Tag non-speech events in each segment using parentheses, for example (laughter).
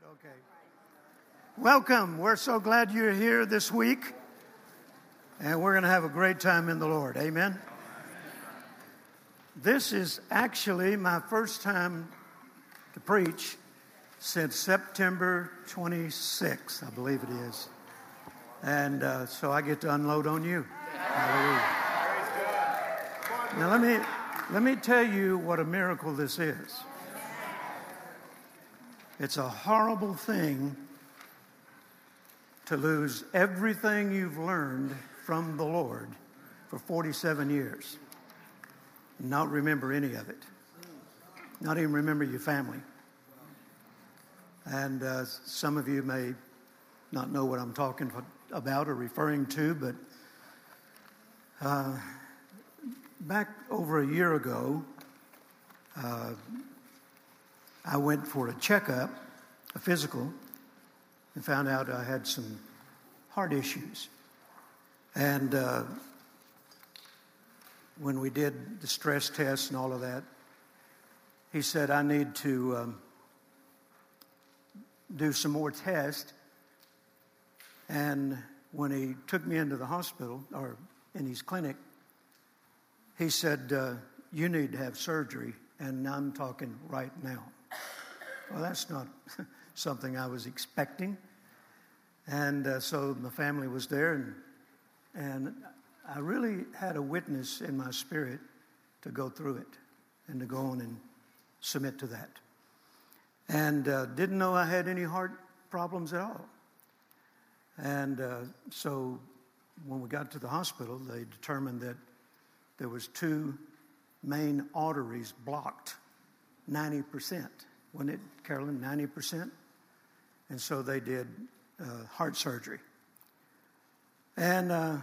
right, okay. Welcome. We're so glad you're here this week. And we're going to have a great time in the Lord. Amen. This is actually my first time to preach since September 26, I believe it is. And uh, so I get to unload on you. Hallelujah. Now let me let me tell you what a miracle this is. It's a horrible thing to lose everything you've learned from the Lord for 47 years and not remember any of it, not even remember your family. And uh, some of you may not know what I'm talking about or referring to, but uh, back over a year ago, uh, I went for a checkup, a physical, and found out I had some heart issues. And uh, when we did the stress test and all of that, he said, I need to um, do some more tests. And when he took me into the hospital or in his clinic, he said, uh, You need to have surgery. And I'm talking right now. Well, that's not (laughs) something I was expecting. And uh, so my family was there, and, and I really had a witness in my spirit to go through it and to go on and submit to that. And uh, didn't know I had any heart problems at all. And uh, so when we got to the hospital, they determined that there was two main arteries blocked, 90% wasn't it, Carolyn? 90%? And so they did uh, heart surgery. And uh,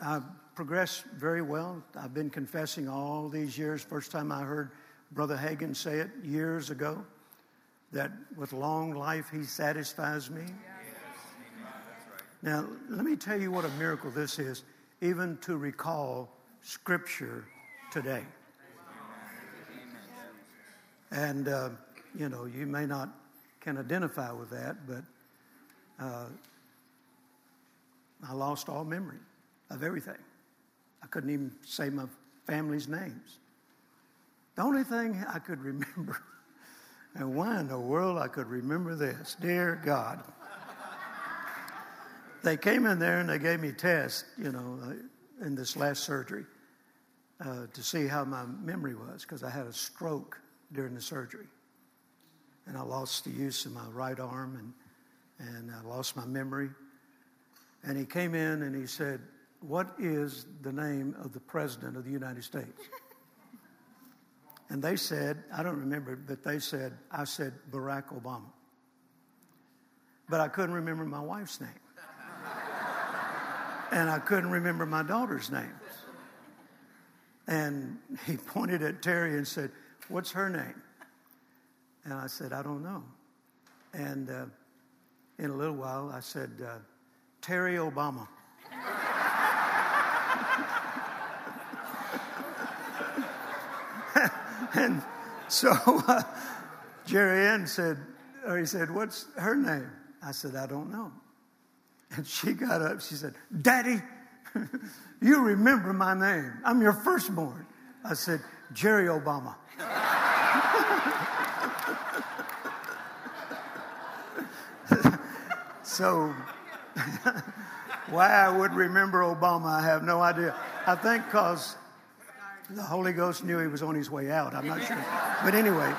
I progressed very well. I've been confessing all these years. First time I heard Brother Hagin say it years ago that with long life he satisfies me. Now, let me tell you what a miracle this is, even to recall Scripture today. And, uh, you know, you may not can identify with that, but uh, I lost all memory of everything. I couldn't even say my family's names. The only thing I could remember, (laughs) and why in the world I could remember this, dear God. they came in there and they gave me tests, you know, uh, in this last surgery uh, to see how my memory was because I had a stroke during the surgery. And I lost the use of my right arm and, and I lost my memory. And he came in and he said, What is the name of the President of the United States? (laughs) And they said, I don't remember, but they said, I said Barack Obama. But I couldn't remember my wife's name. (laughs) and I couldn't remember my daughter's name. And he (laughs) pointed at Terry and said, What's her name? And I said, I don't know. And uh, in a little while, I said, uh, Terry Obama. (laughs) and so uh, Jerry Ann said, or he said, What's her name? I said, I don't know. And she got up, she said, Daddy, (laughs) you remember my name. I'm your firstborn. I said, Jerry Obama. (laughs) so, (laughs) why I would remember Obama, I have no idea. I think because the Holy Ghost knew he was on his way out. I'm not sure. But anyway.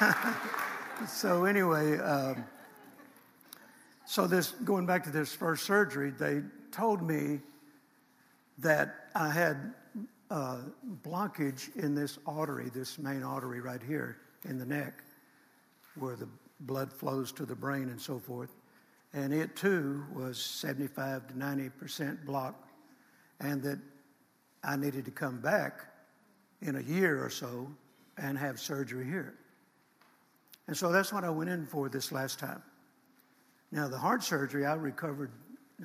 (laughs) so, anyway, um, so this, going back to this first surgery, they told me that I had uh, blockage in this artery, this main artery right here in the neck, where the blood flows to the brain and so forth. And it too was 75 to 90% blocked, and that I needed to come back in a year or so and have surgery here. And so that's what I went in for this last time. Now, the heart surgery, I recovered,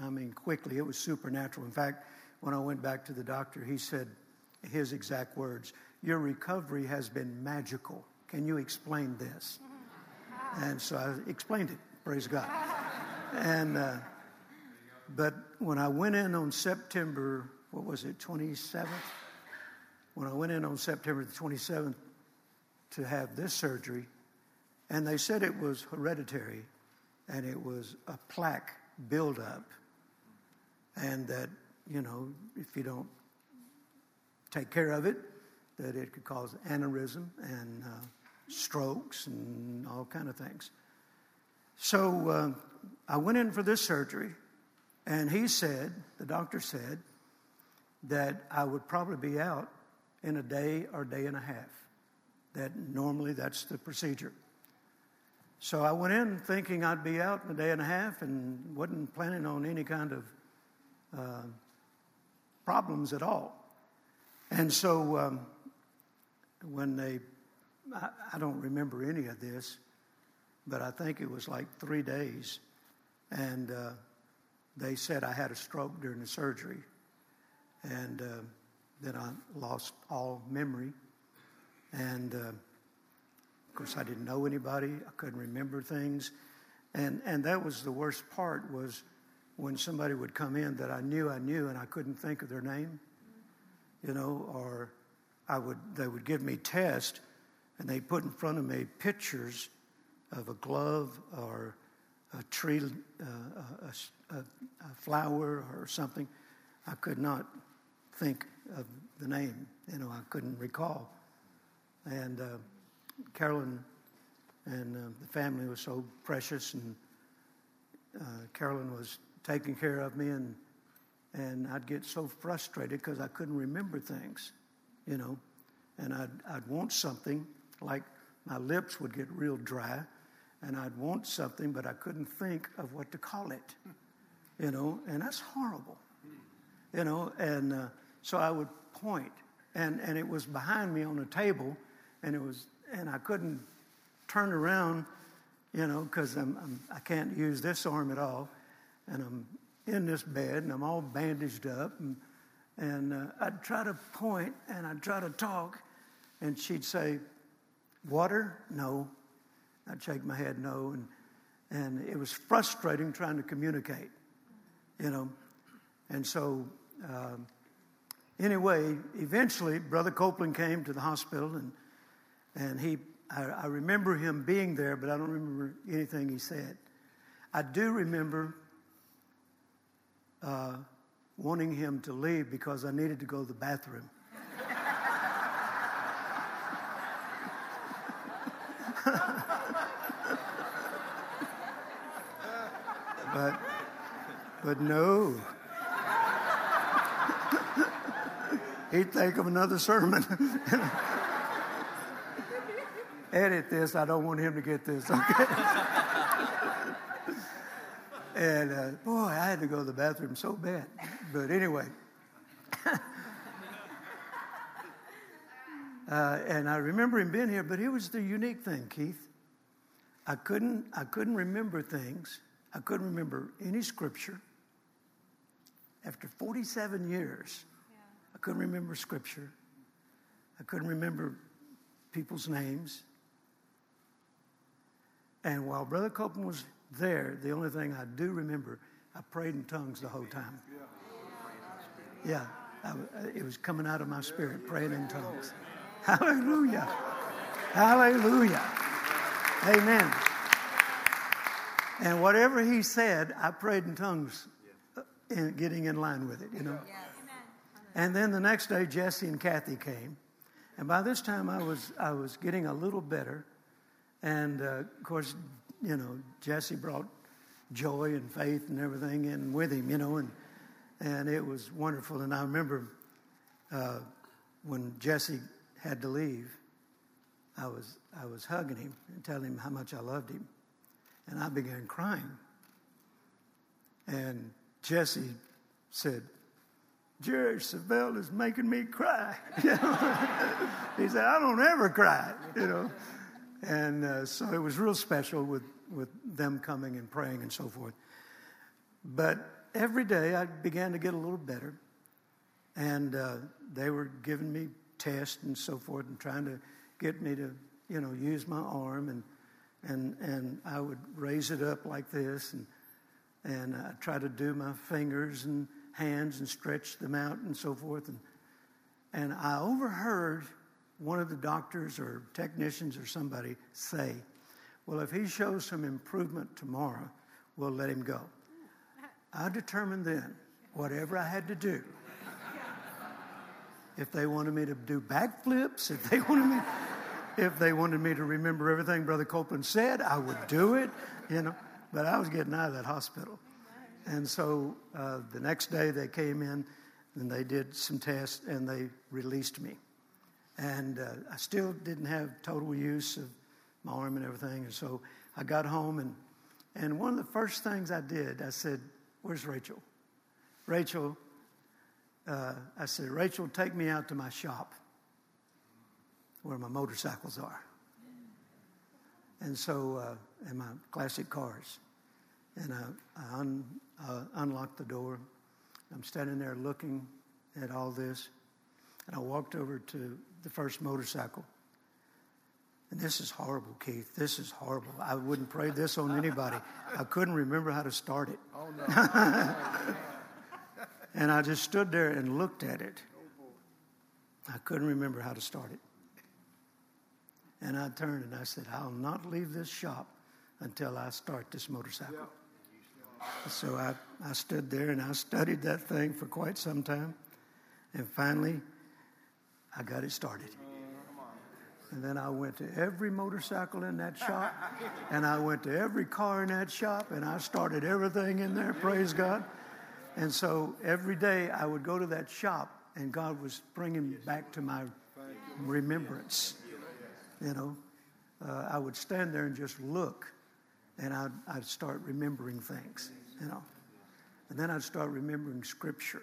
I mean, quickly. It was supernatural. In fact, when I went back to the doctor, he said, his exact words, Your recovery has been magical. Can you explain this? And so I explained it, praise God. And, uh, but when I went in on September, what was it, 27th? When I went in on September the 27th to have this surgery, and they said it was hereditary and it was a plaque buildup, and that, you know, if you don't take care of it, that it could cause aneurysm and uh, strokes and all kind of things. So uh, I went in for this surgery, and he said, the doctor said, that I would probably be out in a day or day and a half. That normally that's the procedure. So I went in thinking I'd be out in a day and a half and wasn't planning on any kind of uh, problems at all. And so um, when they, I, I, don't remember any of this, but I think it was like three days. And uh, they said I had a stroke during the surgery. And uh, then I lost all memory. And uh, of course, I didn't know anybody. I couldn't remember things. And, and that was the worst part was when somebody would come in that I knew I knew and I couldn't think of their name, you know, or I would, they would give me tests and they put in front of me pictures of a glove or a tree, uh, a, a, a, flower or something. I could not think of the name. You know, I couldn't recall. And uh, Carolyn and uh, the family was so precious, and uh, Carolyn was taking care of me, and and I'd get so frustrated because I couldn't remember things, you know, and I'd I'd want something like my lips would get real dry, and I'd want something, but I couldn't think of what to call it, you know, and that's horrible, you know, and uh, so I would point, and and it was behind me on a table, and it was and I couldn't turn around, you know, because I'm, I'm I can't use this arm at all, and I'm in this bed and I'm all bandaged up, and and uh, I'd try to point and I'd try to talk, and she'd say, "Water? No." I'd shake my head, no, and and it was frustrating trying to communicate, you know, and so. Um, anyway, eventually, Brother Copeland came to the hospital and and he, I, I remember him being there, but I don't remember anything he said. I do remember uh, wanting him to leave because I needed to go to the bathroom. (laughs) but, but no. (laughs) He'd think of another sermon. (laughs) edit this. I don't want him to get this. Okay. And uh, boy, I had to go to the bathroom so bad. But anyway. (laughs) uh, and I remember him being here, but it was the unique thing, Keith. I couldn't, I couldn't remember things. I couldn't remember any scripture. After 47 years, yeah. I couldn't remember scripture. I couldn't remember people's names. And while Brother Copeland was there, the only thing I do remember, I prayed in tongues the whole time. Yeah, I, it was coming out of my spirit, praying in tongues. (laughs) Hallelujah. Hallelujah. Amen. And whatever he said, I prayed in tongues, uh, in, getting in line with it, you know. And then the next day, Jesse and Kathy came. And by this time, I was, I was getting a little better. And uh, of course, you know, Jesse brought joy and faith and everything in with him, you know, and and it was wonderful. And I remember uh, when Jesse had to leave, I was I was hugging him and telling him how much I loved him, and I began crying. And Jesse said, Jerry Savelle is making me cry. (laughs) he said, I don't ever cry, you know. And uh, so it was real special with, with them coming and praying and so forth. But every day I began to get a little better. And uh, they were giving me tests and so forth and trying to get me to, you know, use my arm. And, and and I would raise it up like this, and and I try to do my fingers and hands and stretch them out and so forth, and and I overheard one of the doctors or technicians or somebody say, "Well, if he shows some improvement tomorrow, we'll let him go." I determined then whatever I had to do. If they wanted me to do backflips, if they wanted me if they wanted me to remember everything Brother Copeland said, I would do it, you know. But I was getting out of that hospital. And so uh, the next day they came in and they did some tests and they released me. And uh, I still didn't have total use of my arm and everything. And so I got home and, and one of the first things I did, I said, Where's Rachel? Rachel, uh, I said, Rachel, take me out to my shop where my motorcycles are. And so, uh, and my classic cars. And I, I un, uh, unlocked the door. I'm standing there looking at all this. And I walked over to the first motorcycle. And this is horrible, Keith. This is horrible. I wouldn't pray this on anybody. I couldn't remember how to start it. Oh, no. (laughs) and I just stood there and looked at it. I couldn't remember how to start it. And I turned and I said, I'll not leave this shop until I start this motorcycle. So I, I stood there and I studied that thing for quite some time. And finally, I got it started. And then I went to every motorcycle in that shop, (laughs) and I went to every car in that shop, and I started everything in there, praise God. And so every day I would go to that shop, and God was bringing back to my remembrance you know, uh, I would stand there and just look, and I'd, I'd start remembering things, you know. And then I'd start remembering Scripture.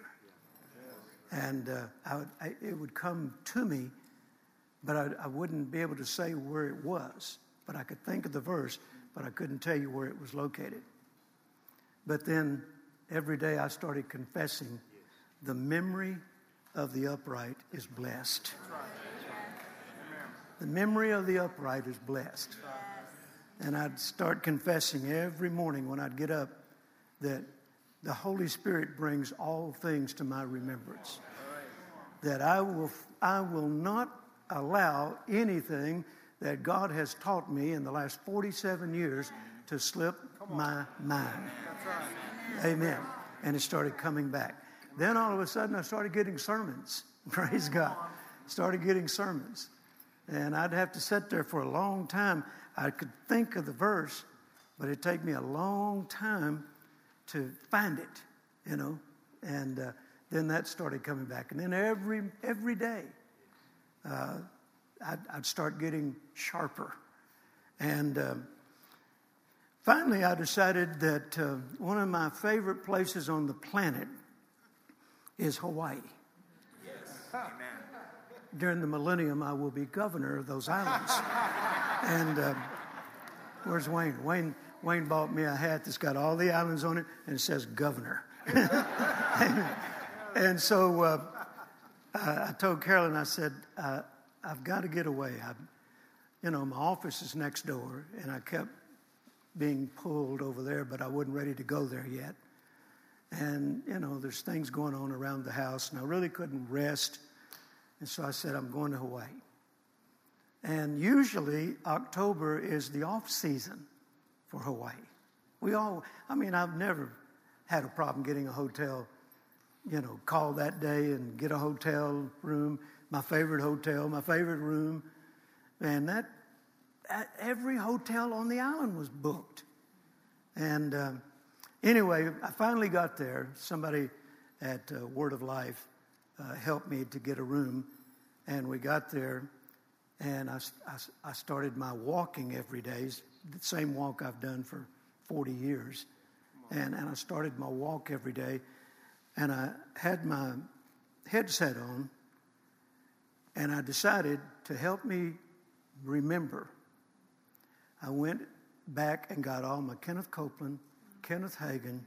And uh, I would, I, it would come to me, but I, I wouldn't be able to say where it was. But I could think of the verse, but I couldn't tell you where it was located. But then every day I started confessing the memory of the upright is blessed. The memory of the upright is blessed. And I'd start confessing every morning when I'd get up that the Holy Spirit brings all things to my remembrance. That I will, I will not allow anything that God has taught me in the last 47 years to slip my mind. Amen. And it started coming back. Then all of a sudden I started getting sermons. (laughs) Praise God. Started getting sermons. And I'd have to sit there for a long time. I could think of the verse, but it'd take me a long time to find it, you know. And uh, then that started coming back. And then every, every day, uh, I'd, I'd, start getting sharper. And um, finally, I decided that uh, one of my favorite places on the planet is Hawaii. Yes. Amen during the millennium, I will be governor of those islands. and uh, where's Wayne? Wayne? Wayne bought me a hat that's got all the islands on it and it says governor. and, (laughs) and, so uh, I, told Carolyn, I said, uh, I've got to get away. I, you know, my office is next door, and I kept being pulled over there, but I wasn't ready to go there yet. And, you know, there's things going on around the house, and I really couldn't rest and so I said, I'm going to Hawaii. And usually October is the off season for Hawaii. We all, I mean, I've never had a problem getting a hotel, you know, call that day and get a hotel room, my favorite hotel, my favorite room. And that, every hotel on the island was booked. And uh, anyway, I finally got there. Somebody at uh, Word of Life uh, helped me to get a room. And we got there, and I, I, I started my walking every day, the same walk I've done for 40 years. And, and I started my walk every day, and I had my headset on, and I decided to help me remember. I went back and got all my Kenneth Copeland, Kenneth Hagin,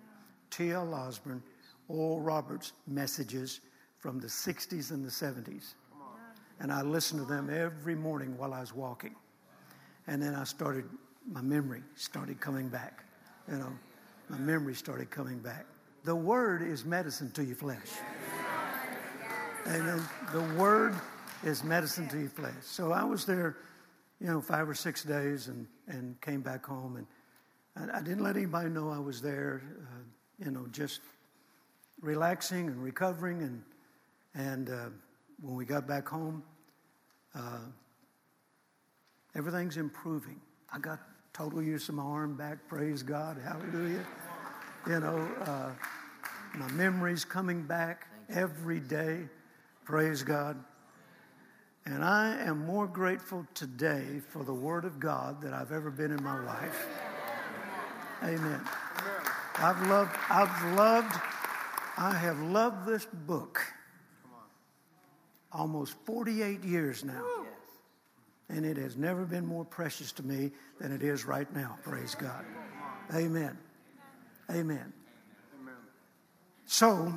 T.L. Osborn, Oral Roberts messages from the 60s and the 70s. And I listened to them every morning while I was walking. And then I started my memory started coming back. You know, my memory started coming back. The Word is medicine to your flesh. Amen. The Word is medicine to your flesh. So I was there, you know, five or six days and, and came back home. And I, I didn't let anybody know I was there, uh, you know, just relaxing and recovering. And, and uh, when we got back home, uh, everything's improving. I got total use of my arm back, praise God, hallelujah. You know, uh, my memories coming back every day, praise God. And I am more grateful today for the Word of God than I've ever been in my life. Amen. I've loved, I've loved, I have loved this book almost 48 years now. And it has never been more precious to me than it is right now. Praise God. Amen. Amen. So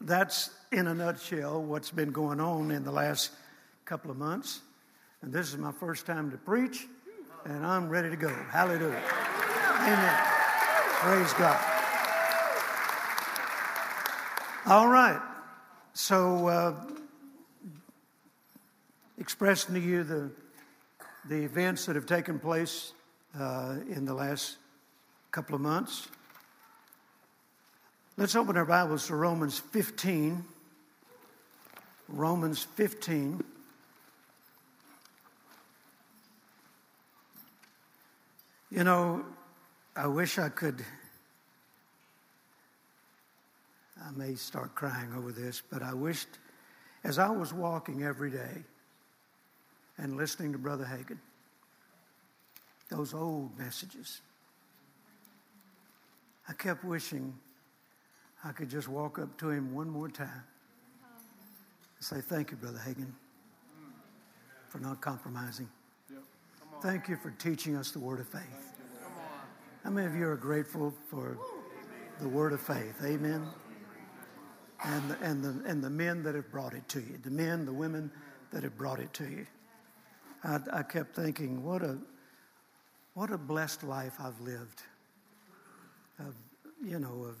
that's in a nutshell what's been going on in the last couple of months. And this is my first time to preach, and I'm ready to go. Hallelujah. Amen. Praise God. All right. So, uh, expressing to you the, the events that have taken place uh, in the last couple of months. Let's open our Bibles to Romans 15. Romans 15. You know, I wish I could. I may start crying over this, but I wished, as I was walking every day, and listening to Brother Hagin. Those old messages. I kept wishing I could just walk up to him one more time and say, Thank you, Brother Hagin, for not compromising. Thank you for teaching us the word of faith. How many of you are grateful for the word of faith? Amen. And the, and, the, and the men that have brought it to you, the men, the women that have brought it to you. I, I kept thinking, what a, what a blessed life I've lived. Of, you know, of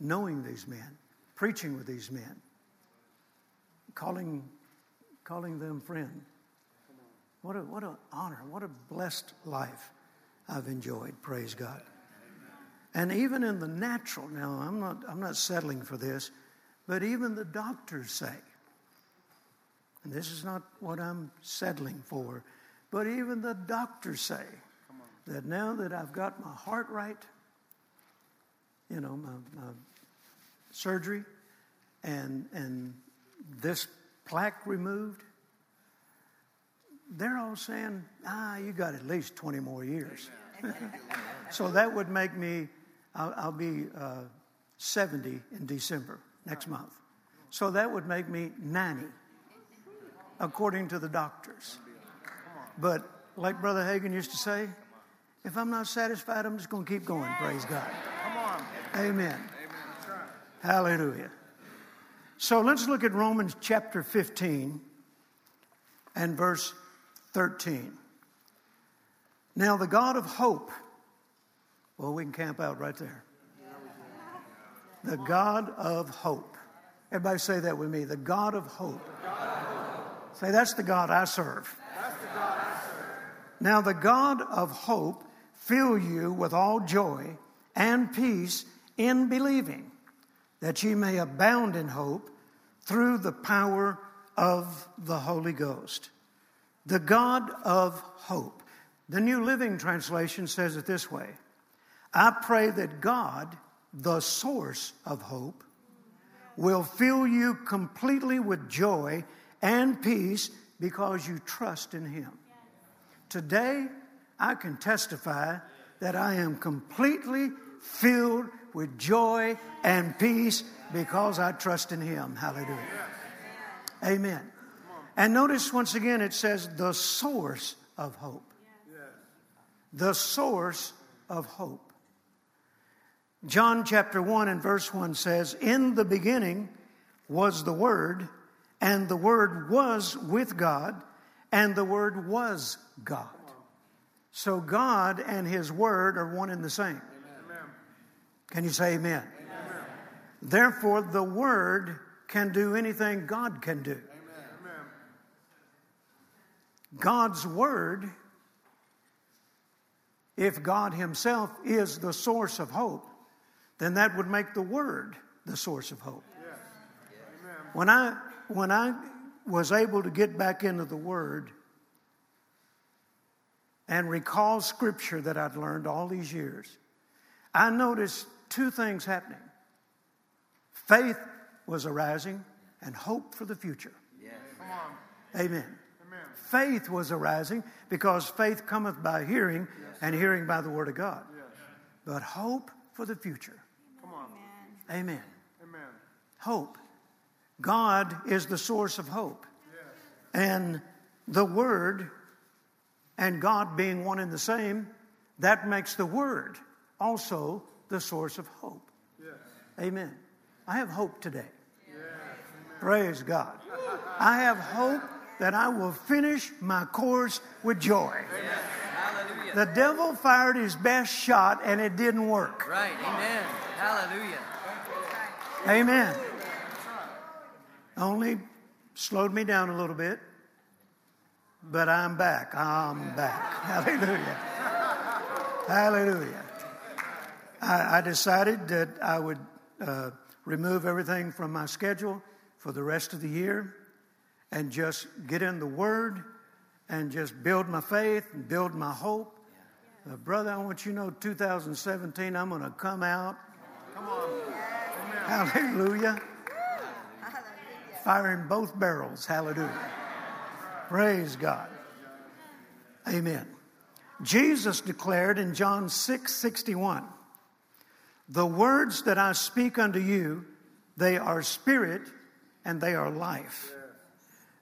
knowing these men, preaching with these men, calling, calling them friend. What a, what an honor, what a blessed life I've enjoyed, praise God. And even in the natural, now I'm not, I'm not settling for this, but even the doctors say, and this is not what I'm settling for, but even the doctors say that now that I've got my heart right, you know, my, my surgery, and and this plaque removed, they're all saying, ah, you got at least 20 more years. so that would make me, I'll, I'll be uh, 70 in December next month. So that would make me 90 according to the doctors. But like Brother Hagin used to say, if I'm not satisfied, I'm just going to keep going. Praise God. Come on. Amen. Hallelujah. So let's look at Romans chapter 15 and verse 13. Now, the God of hope, well, we can camp out right there. The God of hope. Everybody say that with me. The God of hope. Say, that's the God I serve. God I serve. Now, the God of hope fill you with all joy and peace in believing, that ye may abound in hope through the power of the Holy Ghost. The God of hope. The New Living Translation says it this way I pray that God, the source of hope, will fill you completely with joy and peace because you trust in Him. Today, I can testify that I am completely filled with joy and peace because I trust in Him. Hallelujah. Amen. And notice once again it says the source of hope. The source of hope. John chapter 1 and verse 1 says, In the beginning was the Word, and the Word was with God, and the Word was God. So God and His Word are one and the same. Can you say amen? amen? Therefore, the Word can do anything God can do. Amen. God's Word, if God Himself is the source of hope, then that would make the Word the source of hope. Yes. When I when I was able to get back into the Word and recall Scripture that I'd learned all these years, I noticed two things happening. Faith was arising and hope for the future. Yes. Amen. Amen. Faith was arising because faith cometh by hearing yes. and hearing by the Word of God. Yes. But hope for the future. Come on. Amen. Amen. Hope. God is the source of hope. And the Word and God being one and the same, that makes the Word also the source of hope. Amen. I have hope today. Praise God. I have hope that I will finish my course with joy. The devil fired his best shot and it didn't work. Right. Amen. Hallelujah. Amen. Only slowed me down a little bit, but I'm back. I'm back. Hallelujah. Hallelujah. I, I, decided that I would uh, remove everything from my schedule for the rest of the year and just get in the Word and just build my faith and build my hope. Uh, brother, I want you to know 2017, I'm going to come out. Come on. Hallelujah firing both barrels. Hallelujah. Praise God. Amen. Jesus declared in John 6 61, The words that I speak unto you, they are spirit and they are life.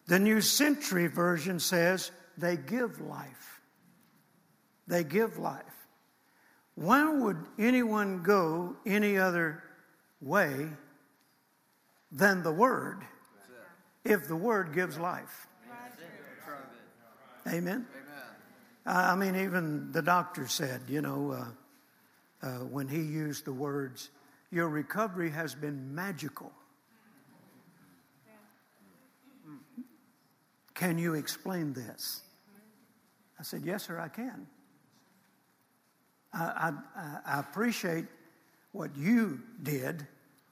The New Century Version says, They give life. They give life. Why would anyone go any other way than the Word? if the Word gives life. Amen. I mean, even the doctor said, you know, uh, uh, when he used the words, your recovery has been magical. Can you explain this? I said, Yes, sir, I can. I, I, I appreciate what you did,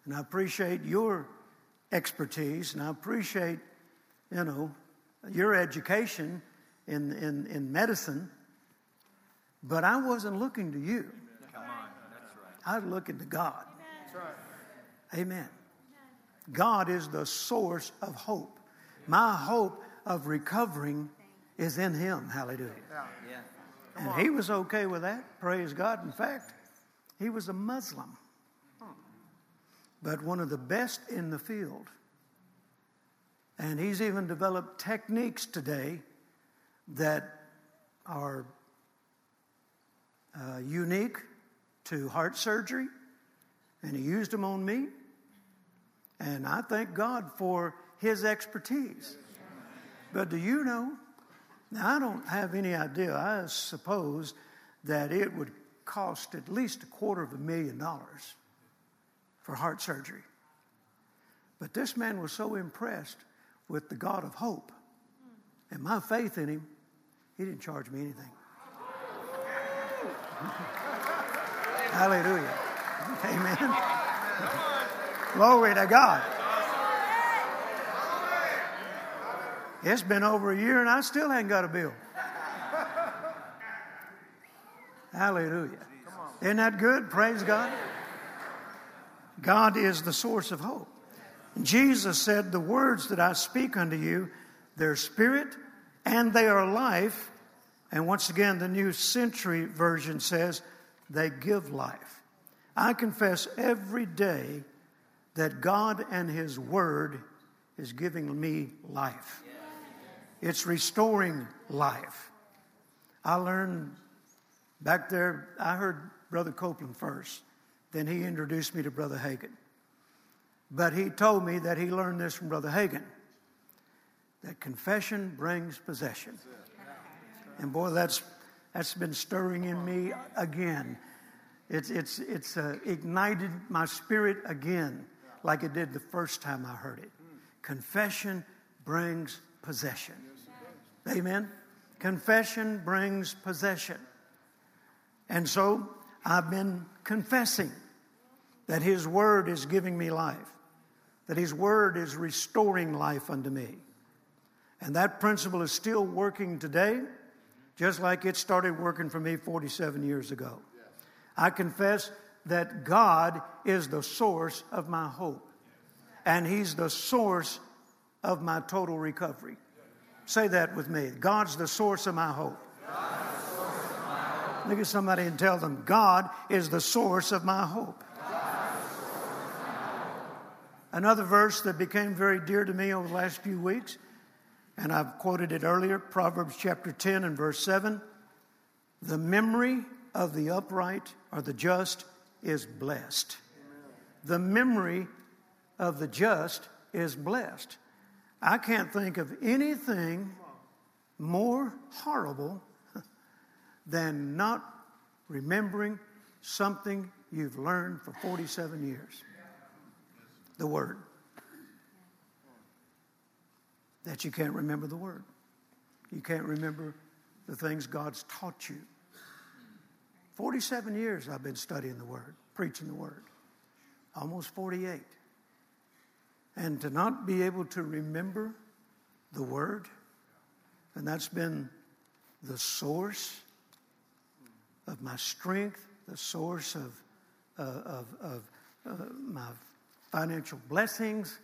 and I appreciate your expertise, and I appreciate, you know, your education in, in, in medicine, but I wasn't looking to you. Come on, that's right. I was looking to God. That's right. Amen. God is the source of hope. My hope of recovering is in Him. Hallelujah. Yeah. And He was okay with that. Praise God. In fact, he was a Muslim but one of the best in the field. And he's even developed techniques today that are uh, unique to heart surgery, and he used them on me. And I thank God for his expertise. But do you know? Now, I don't have any idea. I suppose that it would cost at least a quarter of a million dollars for heart surgery. But this man was so impressed with the God of hope and my faith in him, he didn't charge me anything. (laughs) Hallelujah. Amen. Glory to God. It's been over a year and I still haven't got a bill. Hallelujah. Isn't that good? Praise God. God is the source of hope. Jesus said, The words that I speak unto you, they're spirit and they are life. And once again, the New Century Version says, they give life. I confess every day that God and His Word is giving me life. It's restoring life. I learned back there, I heard Brother Copeland first. Then he introduced me to Brother Hagin. But he told me that he learned this from Brother Hagin that confession brings possession. And boy, that's, that's been stirring in me again. It's, it's, it's uh, ignited my spirit again, like it did the first time I heard it. Confession brings possession. Amen. Confession brings possession. And so I've been confessing that His Word is giving me life, that His Word is restoring life unto me. And that principle is still working today, just like it started working for me 47 years ago. I confess that God is the source of my hope, and He's the source of my total recovery. Say that with me God's the source of my hope. Look at somebody and tell them, God is the source of my hope. Another verse that became very dear to me over the last few weeks, and I've quoted it earlier Proverbs chapter 10 and verse 7. The memory of the upright or the just is blessed. The memory of the just is blessed. I can't think of anything more horrible than not remembering something you've learned for 47 years the Word. That you can't remember the Word. You can't remember the things God's taught you. 47 years I've been studying the Word, preaching the Word. Almost 48. And to not be able to remember the Word, and that's been the source of my strength, the source of, uh, of, of uh, my financial blessings.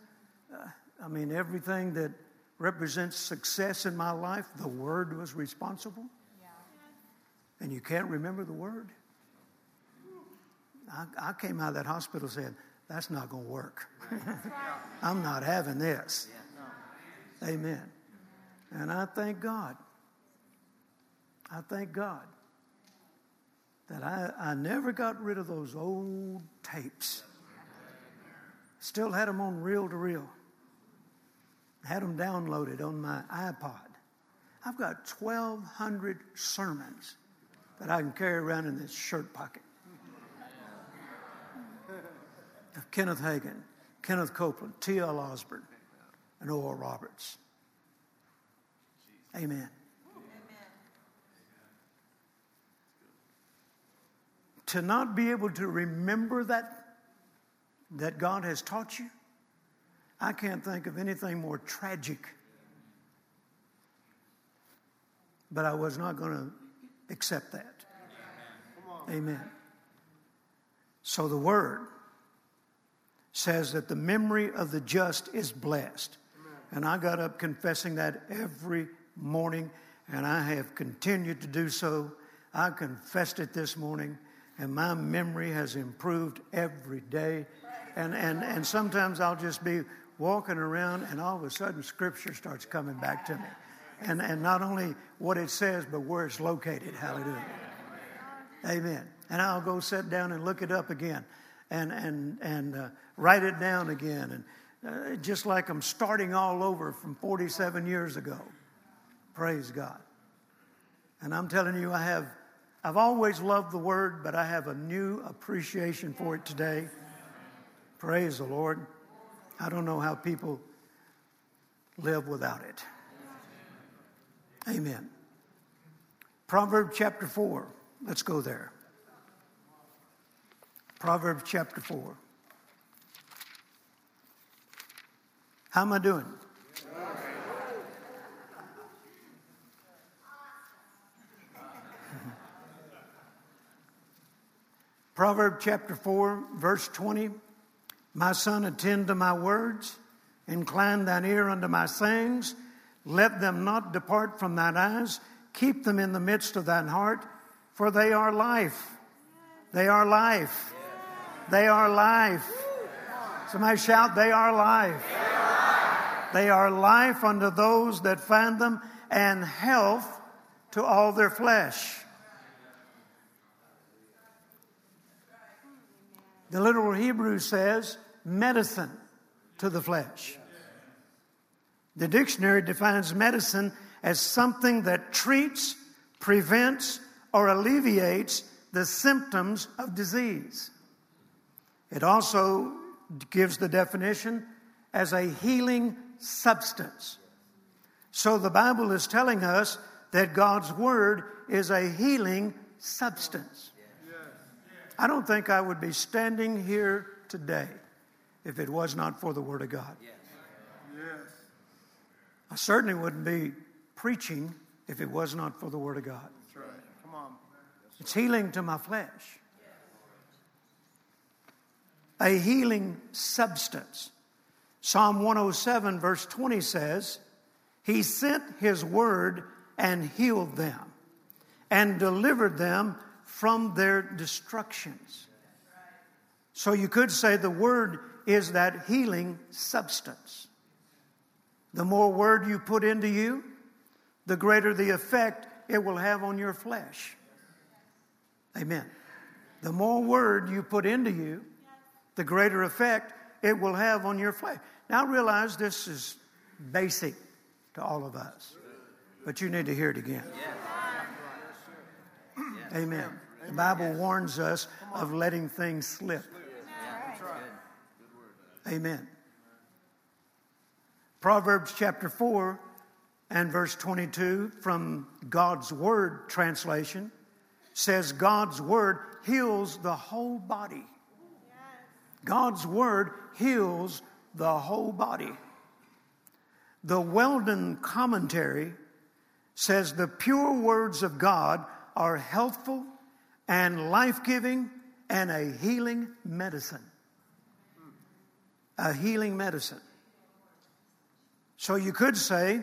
Uh, I mean, everything that represents success in my life, the Word was responsible. Yeah. And you can't remember the Word? I, I came out of that hospital saying, that's not going to work. (laughs) I'm not having this. Amen. And I thank God. I thank God that I, I never got rid of those old tapes. Still had them on reel to reel. Had them downloaded on my iPod. I've got 1,200 sermons that I can carry around in this shirt pocket. Of Kenneth Hagin, Kenneth Copeland, T.L. Osborn, and Oral Roberts. Amen. to not be able to remember that that God has taught you, I can't think of anything more tragic. But I was not going to accept that. Amen. So the word says that the memory of the just is blessed. And I got up confessing that every morning, and I have continued to do so. I confessed it this morning and my memory has improved every day. And, and, and sometimes I'll just be walking around, and all of a sudden, Scripture starts coming back to me. And, and not only what it says, but where it's located. Hallelujah. Amen. And I'll go sit down and look it up again and, and, and uh, write it down again. And uh, just like I'm starting all over from 47 years ago. Praise God. And I'm telling you, I have I've always loved the word, but I have a new appreciation for it today. Praise the Lord. I don't know how people live without it. Amen. Proverbs chapter 4. Let's go there. Proverbs chapter 4. How am I doing? (laughs) Proverb chapter 4, verse 20 My son, attend to my words, incline thine ear unto my sayings, let them not depart from thine eyes, keep them in the midst of thine heart, for they are life. They are life. They are life. Somebody shout, They are life. They are life unto those that find them, and health to all their flesh. The literal Hebrew says medicine to the flesh. The dictionary defines medicine as something that treats, prevents, or alleviates the symptoms of disease. It also gives the definition as a healing substance. So the Bible is telling us that God's Word is a healing substance. I don't think I would be standing here today if it was not for the Word of God. Yes. yes. I certainly wouldn't be preaching if it was not for the Word of God. That's right. Come on. It's healing to my flesh. Yes. A healing substance. Psalm 107, verse 20 says, He sent His word and healed them and delivered them from their destructions. So you could say the word is that healing substance. The more word you put into you, the greater the effect it will have on your flesh. Amen. The more word you put into you, the greater effect it will have on your flesh. Now, I realize this is basic to all of us, but you need to hear it again. Amen. The Bible warns us of letting things slip. Amen. Proverbs chapter 4 and verse 22 from God's Word translation says God's Word heals the whole body. God's Word heals the whole body. The Weldon commentary says the pure words of God are healthful and life giving and a healing medicine. A healing medicine. So you could say,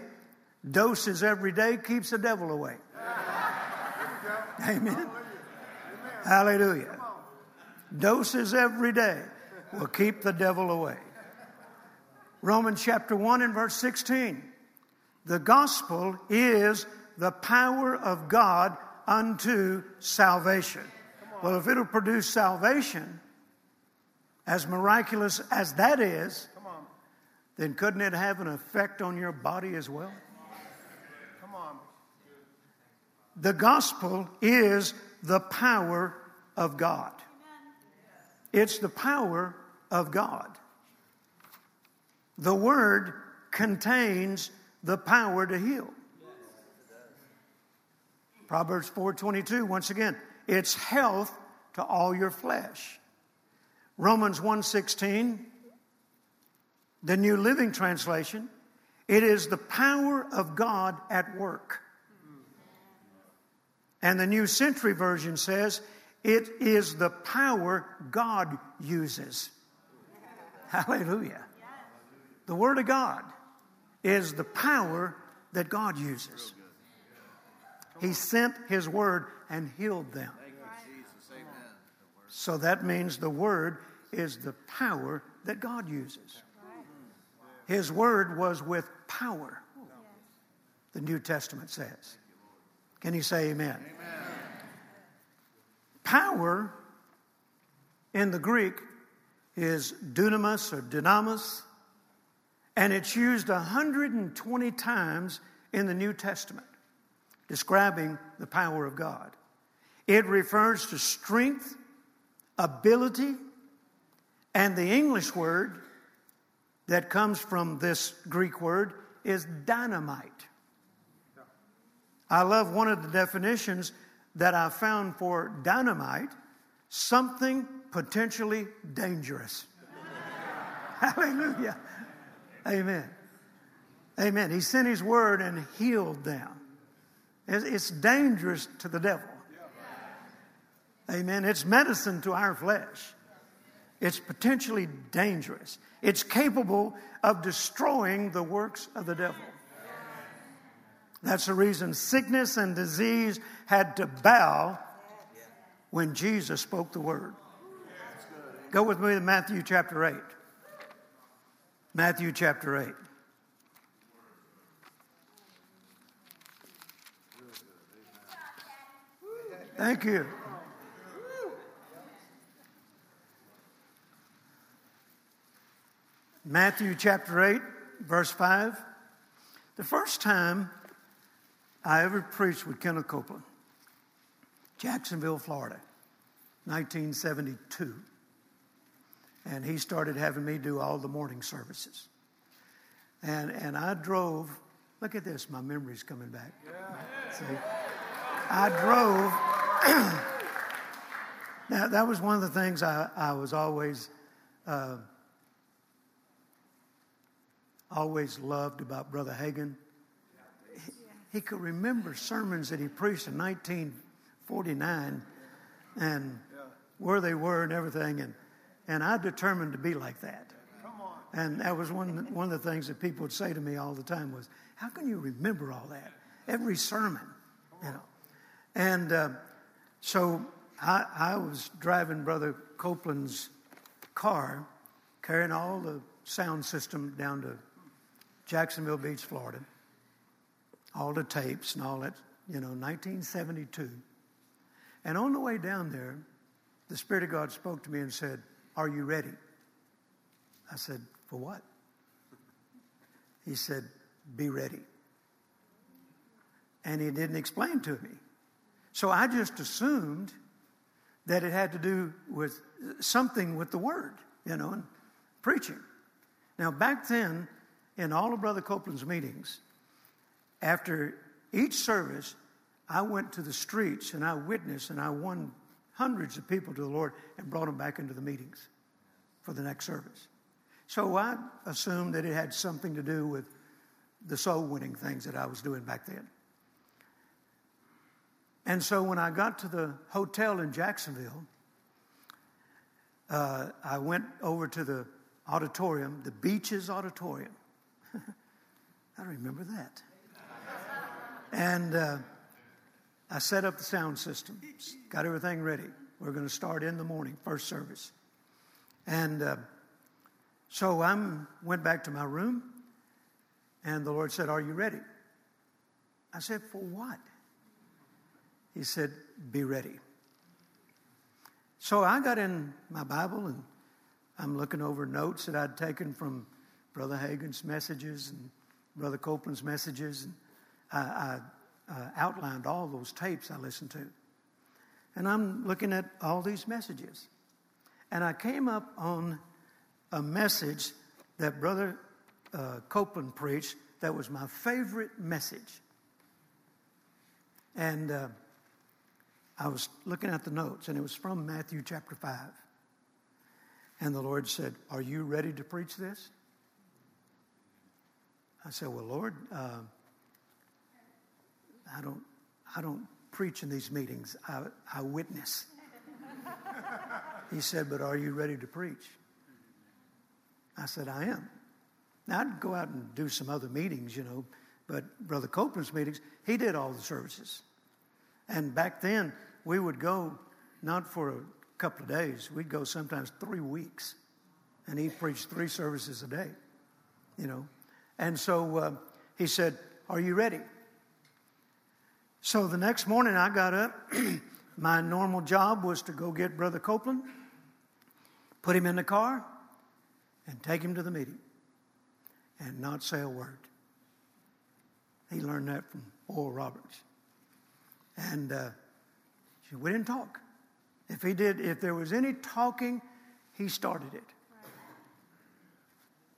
doses every day keeps the devil away. Amen. Hallelujah. Doses every day will keep the devil away. Romans chapter 1 and verse 16. The gospel is the power of God unto salvation. Well, if it'll produce salvation, as miraculous as that is, then couldn't it have an effect on your body as well? Come on. The gospel is the power of God. It's the power of God. The word contains the power to heal. Proverbs 4:22 once again, it's health to all your flesh. Romans 1:16 the New Living Translation, it is the power of God at work. And the New Century Version says, it is the power God uses. Hallelujah. The Word of God is the power that God uses. He sent His Word and healed them. So that means the Word is the power that God uses. His Word was with power, the New Testament says. Can you say amen? amen? Power in the Greek is dunamis or dynamis, and it's used 120 times in the New Testament, describing the power of God. It refers to strength, ability, and the English word that comes from this Greek word is dynamite. I love one of the definitions that I found for dynamite something potentially dangerous. (laughs) Hallelujah. Amen. Amen. He sent his word and healed them. It's dangerous to the devil. Amen. It's medicine to our flesh. It's potentially dangerous. It's capable of destroying the works of the devil. That's the reason sickness and disease had to bow when Jesus spoke the word. Go with me to Matthew chapter 8. Matthew chapter 8. Thank you. Matthew chapter 8, verse 5. The first time I ever preached with Kenneth Copeland, Jacksonville, Florida, 1972. And he started having me do all the morning services. And, and I drove, look at this, my memory's coming back. See? I drove, (clears throat) now that was one of the things I, I was always, uh, always loved about Brother Hagin. He, he could remember sermons that he preached in 1949 and where they were and everything. And, and I determined to be like that. And that was one, one of the things that people would say to me all the time was, how can you remember all that? Every sermon, you know. And uh, so I, I was driving Brother Copeland's car, carrying all the sound system down to Jacksonville Beach, Florida, all the tapes and all that, you know, 1972. And on the way down there, the Spirit of God spoke to me and said, Are you ready? I said, For what? He said, Be ready. And he didn't explain to me. So I just assumed that it had to do with something with the word, you know, and preaching. Now, back then, in all of Brother Copeland's meetings, after each service, I went to the streets and I witnessed and I won hundreds of people to the Lord and brought them back into the meetings for the next service. So I assumed that it had something to do with the soul winning things that I was doing back then. And so when I got to the hotel in Jacksonville, uh, I went over to the auditorium, the Beaches Auditorium. (laughs) I remember that. and uh, I set up the sound system, got everything ready. We're going to start in the morning, first service. And uh, so I went back to my room, and the Lord said, Are you ready? I said, For what? He said, Be ready. So I got in my Bible and I'm looking over notes that I'd taken from Brother Hagin's messages and Brother Copeland's messages. And I, I uh, outlined all those tapes I listened to. And I'm looking at all these messages. And I came up on a message that Brother uh, Copeland preached that was my favorite message. And uh, I was looking at the notes, and it was from Matthew chapter 5. And the Lord said, Are you ready to preach this? I said, Well, Lord, uh, I don't, I don't preach in these meetings. I, I witness. (laughs) he said, But are you ready to preach? I said, I am. Now, I'd go out and do some other meetings, you know, but Brother Copeland's meetings, he did all the services. And back then, we would go not for a couple of days, we'd go sometimes three weeks. And he preached three services a day, you know. And so uh, he said, Are you ready? So the next morning I got up. (clears throat) My normal job was to go get Brother Copeland, put him in the car, and take him to the meeting and not say a word. He learned that from Oral Roberts. And uh, we didn't talk. If he did, if there was any talking, he started it.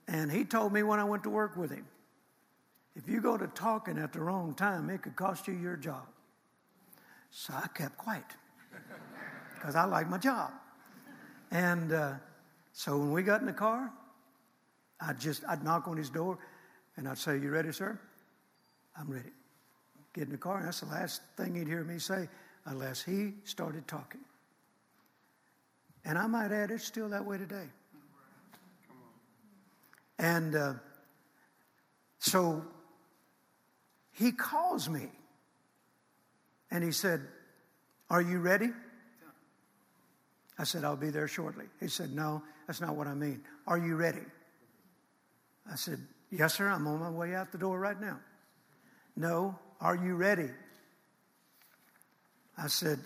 And he told me when I went to work with him, if you go to talking at the wrong time, it could cost you your job. So I kept quiet because I like my job. And uh, so when we got in the car, I'd just I'd knock on his door and I'd say, "You ready, sir?" I'm ready. Get in the car, and that's the last thing he'd hear me say unless he started talking. And I might add, it's still that way today. And uh, so he calls me and he said, Are you ready? I said, I'll be there shortly. He said, No, that's not what I mean. Are you ready? I said, Yes, sir, I'm on my way out the door right now. No, are you ready? I said,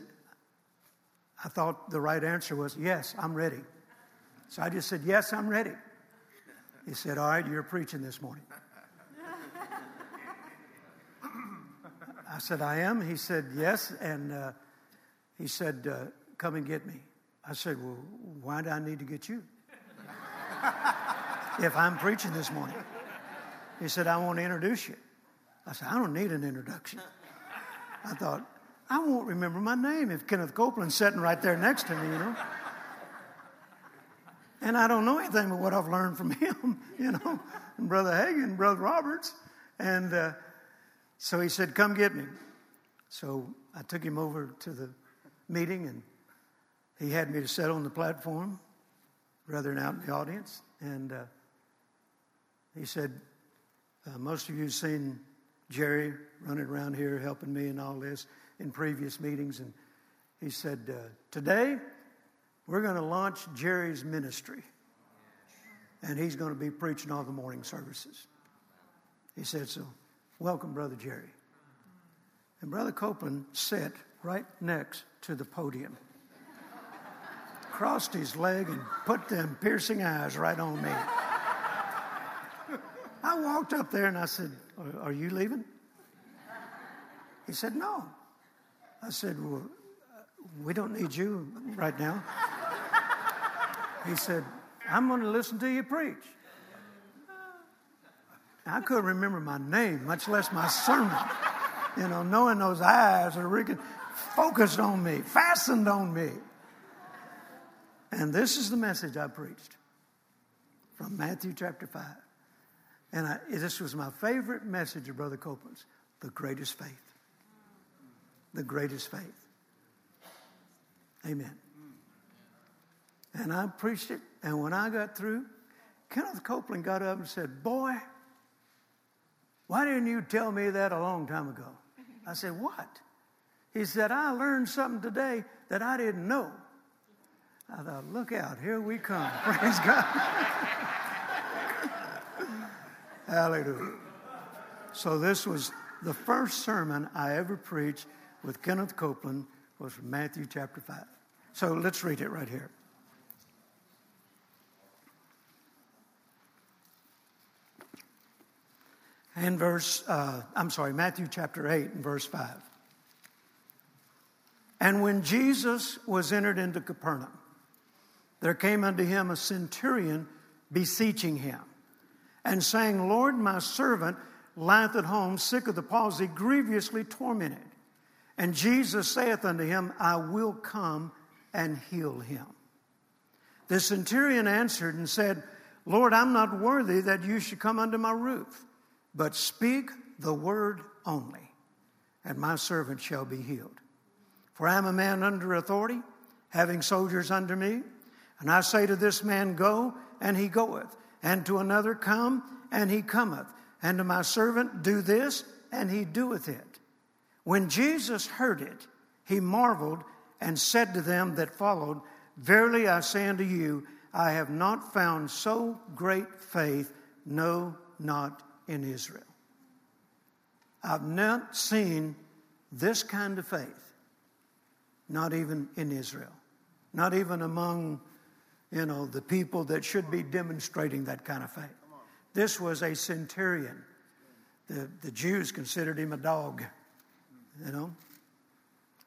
I thought the right answer was, Yes, I'm ready. So I just said, Yes, I'm ready. He said, All right, you're preaching this morning. I said, I am. He said, Yes. And uh, he said, uh, Come and get me. I said, Well, why do I need to get you? if I'm preaching this morning. He said, I want to introduce you. I said, I don't need an introduction. I thought, I won't remember my name if Kenneth Copeland's sitting right there next to me, you know. And I don't know anything but what I've learned from (laughs) him, you know, and Brother Hagin, and Brother Roberts. And uh, so he said, Come get me. So I took him over to the meeting, and he had me to sit on the platform rather than out in the audience. And uh, he said, uh, Most of you have seen Jerry running around here helping me and all this in previous meetings. And he said, uh, Today, we're going to launch Jerry's ministry. And he's going to be preaching all the morning services. He said, So, welcome, Brother Jerry. And Brother Copeland sat right next to the podium, (laughs) crossed his leg, and put them piercing eyes right on me. (laughs) I walked up there and I said, Are, you leaving? He said, No. I said, Well, we don't need you right now. He said, I'm going to listen to you preach. I couldn't remember my name, much less my sermon. You know, knowing those eyes are really focused on me, fastened on me. And this is the message I preached from Matthew chapter 5. And I, this was my favorite message of Brother Copeland's the greatest faith. The greatest faith. Amen. And I preached it, and when I got through, Kenneth Copeland got up and said, Boy, why didn't you tell me that a long time ago? I said, What? He said, I learned something today that I didn't know. I thought, Look out, here we come. (laughs) Praise God. (laughs) Hallelujah. So, this was the first sermon I ever preached with Kenneth Copeland was from Matthew chapter 5. So let's read it right here. And verse, uh, I'm sorry, Matthew chapter 8 and verse 5. And when Jesus was entered into Capernaum, there came unto him a centurion beseeching him and saying, Lord, my servant lieth at home, sick of the palsy, grievously tormented. And Jesus saith unto him, I will come and heal him. The centurion answered and said, Lord, I'm not worthy that you should come under my roof, but speak the word only, and my servant shall be healed. For I am a man under authority, having soldiers under me. And I say to this man, Go, and he goeth, and to another, Come, and he cometh, and to my servant, Do this, and he doeth it. When Jesus heard it, he marveled and said to them that followed, Verily I say unto you, I have not found so great faith, no, not in Israel. I've not seen this kind of faith, not even in Israel, not even among, you know, the people that should be demonstrating that kind of faith. This was a centurion. The, the Jews considered him a dog, you know.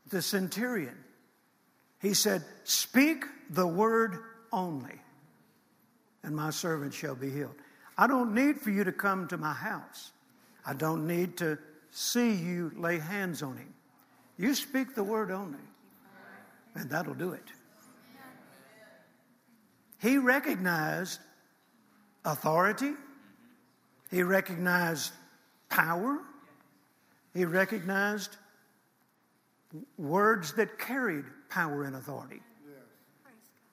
The centurion he said, Speak the word only, and my servant shall be healed. I don't need for you to come to my house. I don't need to see you lay hands on him. You speak the word only, and that'll do it. He recognized authority, he recognized power, he recognized words that carried power and authority.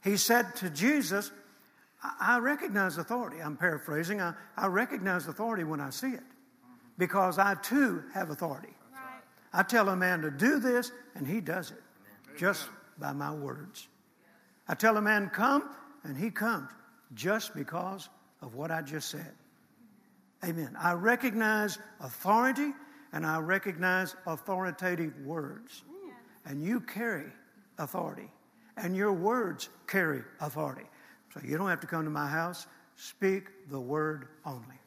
He said to Jesus, I recognize authority. I'm paraphrasing. I, I recognize authority when I see it because I too have authority. I tell a man to do this, and he does it just by my words. I tell a man, come, and he comes just because of what I just said. Amen. I recognize authority and I recognize authoritative words and you carry authority, and your words carry authority. So you don't have to come to my house. Speak the word only,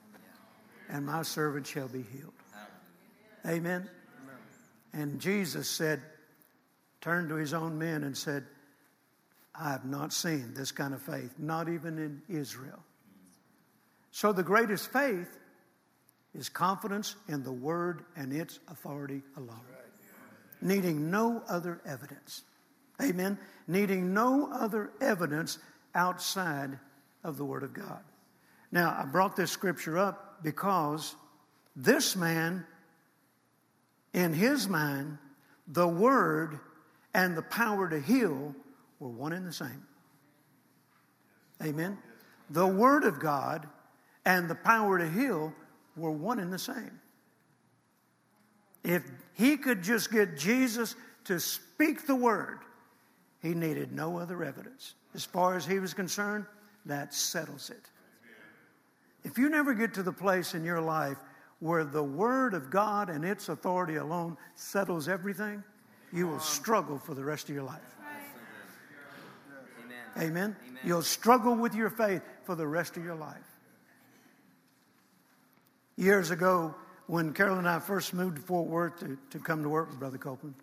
and my servant shall be healed. Amen. And Jesus said turned to his own men and said, I have not seen this kind of faith, not even in Israel. So the greatest faith is confidence in the word and its authority alone, needing no other evidence. Amen. Needing no other evidence outside of the word of God. Now, I brought this scripture up because this man, in his mind, the word and the power to heal were one and the same. Amen. The word of God and the power to heal were one and the same. If he could just get Jesus to speak the word, he needed no other evidence. As far as he was concerned, that settles it. If you never get to the place in your life where the Word of God and its authority alone settles everything, you will struggle for the rest of your life. Amen. Amen. You'll struggle with your faith for the rest of your life. Years ago, when Carol and I first moved to Fort Worth to, to come to work with Brother Copeland,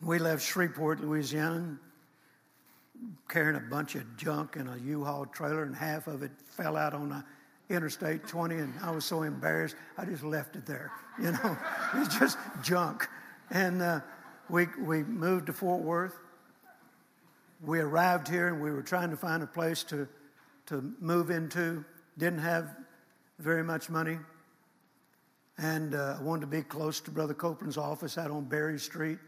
we left Shreveport, Louisiana, carrying a bunch of junk in a U-Haul trailer, and half of it fell out on the Interstate 20, and I was so embarrassed, I just left it there. (laughs) You know, it's just junk. And uh, we we moved to Fort Worth. We arrived here, and we were trying to find a place to to move into. Didn't have very much money, and uh, I wanted to be close to Brother Copeland's office out on Berry Street,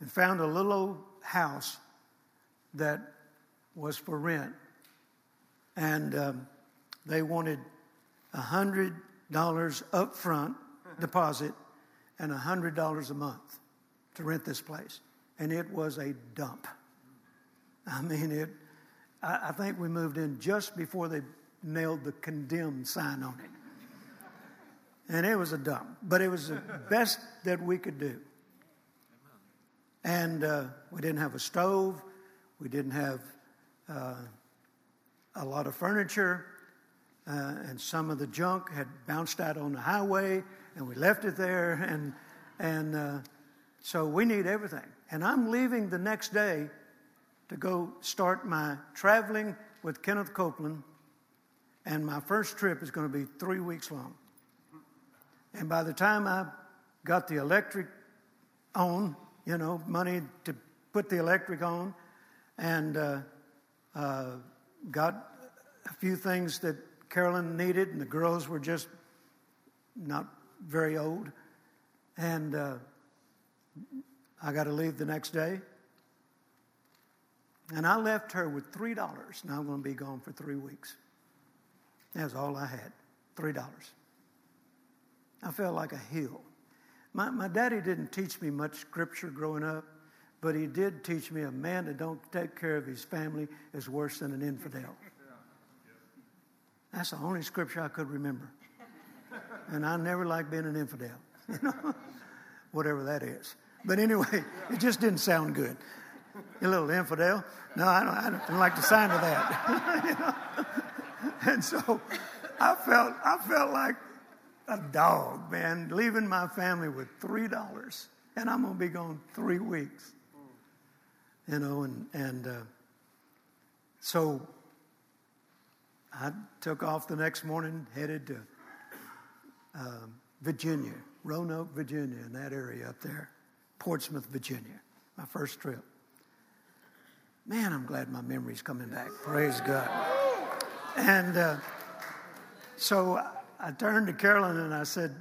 and found a little old house that was for rent. And um, they wanted $100 up front deposit and $100 a month to rent this place. And it was a dump. I mean, it, I, I think we moved in just before they nailed the condemned sign on it. And it was a dump, but it was the (laughs) best that we could do. And uh, we didn't have a stove. We didn't have uh, a lot of furniture. Uh, and some of the junk had bounced out on the highway, and we left it there. (laughs) And, and uh, so we need everything. And I'm leaving the next day to go start my traveling with Kenneth Copeland. And my first trip is going to be three weeks long. And by the time I got the electric on, you know, money to put the electric on, and uh, uh, got a few things that Carolyn needed, and the girls were just not very old. And uh, I got to leave the next day. And I left her with $3. Now I'm going to be gone for three weeks. That's all I had $3. I felt like a hill. My, my daddy didn't teach me much scripture growing up, but he did teach me a man that don't take care of his family is worse than an infidel. That's the only scripture I could remember. And I never liked being an infidel, (laughs) you know, whatever that is. But anyway, (laughs) it just didn't sound good. You little infidel. No, I don't, I don't like the sound of that. (laughs) you know? And so I felt, I felt like a dog, man, leaving my family with three dollars, and I'm gonna be gone three weeks. You know, and and uh, so I took off the next morning, headed to uh, Virginia, Roanoke, Virginia, in that area up there, Portsmouth, Virginia, my first trip. Man, I'm glad my memory's coming back. Praise God. And uh, so I turned to Carolyn and I said,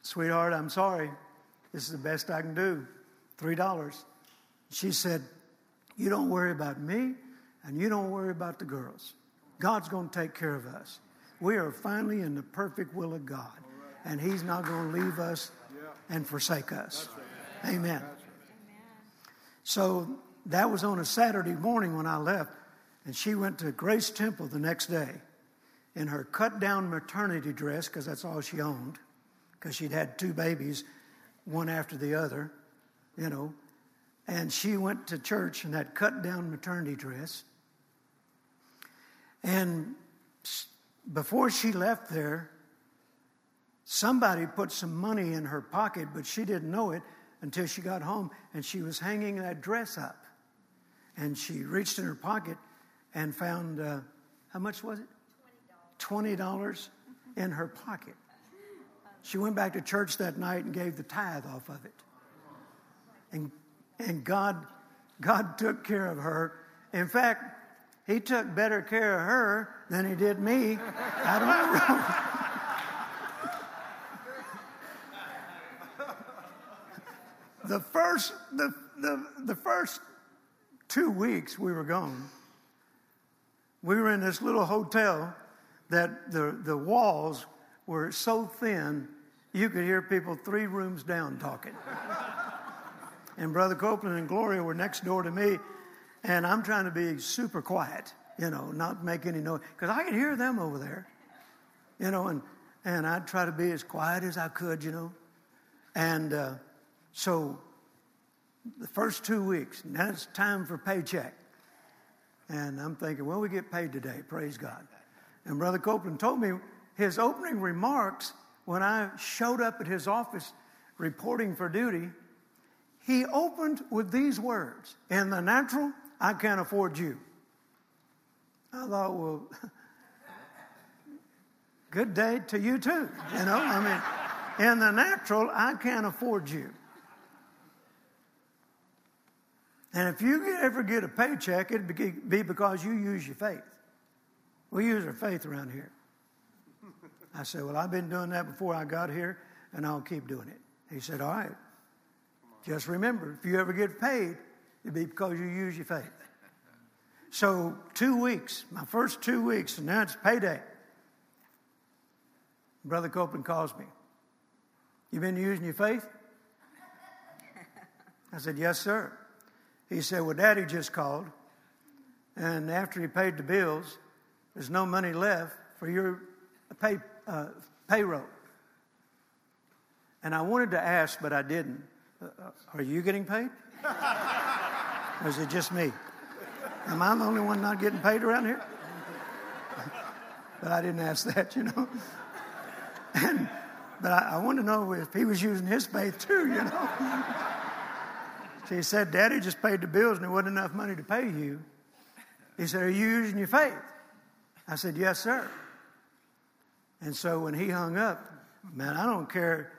Sweetheart, I'm sorry. This is the best I can do. $3. She said, You don't worry about me and you don't worry about the girls. God's going to take care of us. We are finally in the perfect will of God, and He's not going to leave us and forsake us. Amen. So that was on a Saturday morning when I left, and she went to Grace Temple the next day in her cut down maternity dress, because that's all she owned, because she'd had two babies, one after the other, you know. And she went to church in that cut down maternity dress. And before she left there, somebody put some money in her pocket, but she didn't know it until she got home and she was hanging that dress up. And she reached in her pocket and found, uh, how much was it? $20 in her pocket. She went back to church that night and gave the tithe off of it. And, and God, God took care of her. In fact, He took better care of her than He did me. The first, the, the, the first two weeks we were gone, we were in this little hotel that the, the walls were so thin you could hear people three rooms down talking. And Brother Copeland and Gloria were next door to me, and I'm trying to be super quiet, you know, not make any noise, because I could hear them over there, you know, and, and I'd try to be as quiet as I could, you know. And uh, so the first two weeks, now it's time for paycheck. And I'm thinking, well, we get paid today, praise God. And Brother Copeland told me his opening remarks when I showed up at his office reporting for duty, he opened with these words In the natural, I can't afford you. I thought, well, (laughs) good day to you too. You know, I mean, in the natural, I can't afford you. And if you ever get a paycheck, it'd be because you use your faith. We use our faith around here. I said, Well, I've been doing that before I got here, and I'll keep doing it. He said, All right. Just remember, if you ever get paid, it'll be because you use your faith. So, two weeks, my first two weeks, and now it's payday. Brother Copeland calls me. You been using your faith? I said, Yes, sir. He said, Well, Daddy just called, and after he paid the bills, there's no money left for your pay, uh, payroll. And I wanted to ask, but I didn't. Are you getting paid? or is it just me? Am I the only one not getting paid around here? but I didn't ask that, you know. and, but I, I to know if he was using his faith too, you know. so he said, Daddy just paid the bills and there wasn't enough money to pay you. He said, Are you using your faith? I said, Yes, sir. And so when he hung up, man, I don't care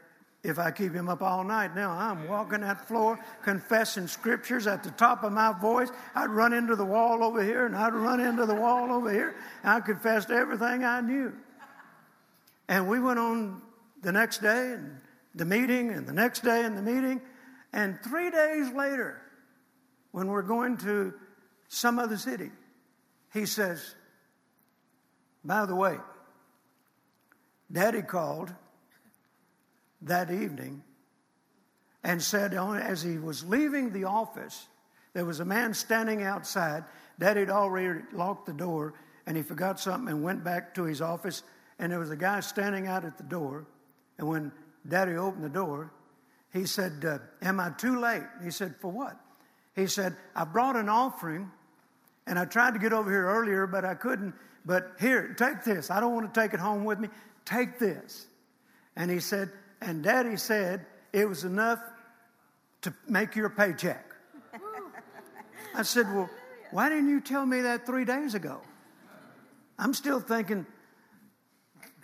if I keep him up all night now. I'm walking that floor, confessing scriptures at the top of my voice. I'd run into the wall over here, and I'd run into the wall over here. I confessed everything I knew. And we went on the next day and the meeting, and the next day and the meeting. And three days later, when we're going to some other city, he says, By the way, Daddy called that evening and said, as he was leaving the office, there was a man standing outside. Daddy had already locked the door, and he forgot something and went back to his office. And there was a guy standing out at the door. And when Daddy opened the door, he said, uh, Am I too late? He said, For what? He said, I brought an offering, and I tried to get over here earlier, but I couldn't. But here, take this. I don't want to take it home with me. Take this. And he said, and daddy said it was enough to make your paycheck. I said, Well, why didn't you tell me that three days ago? I'm still thinking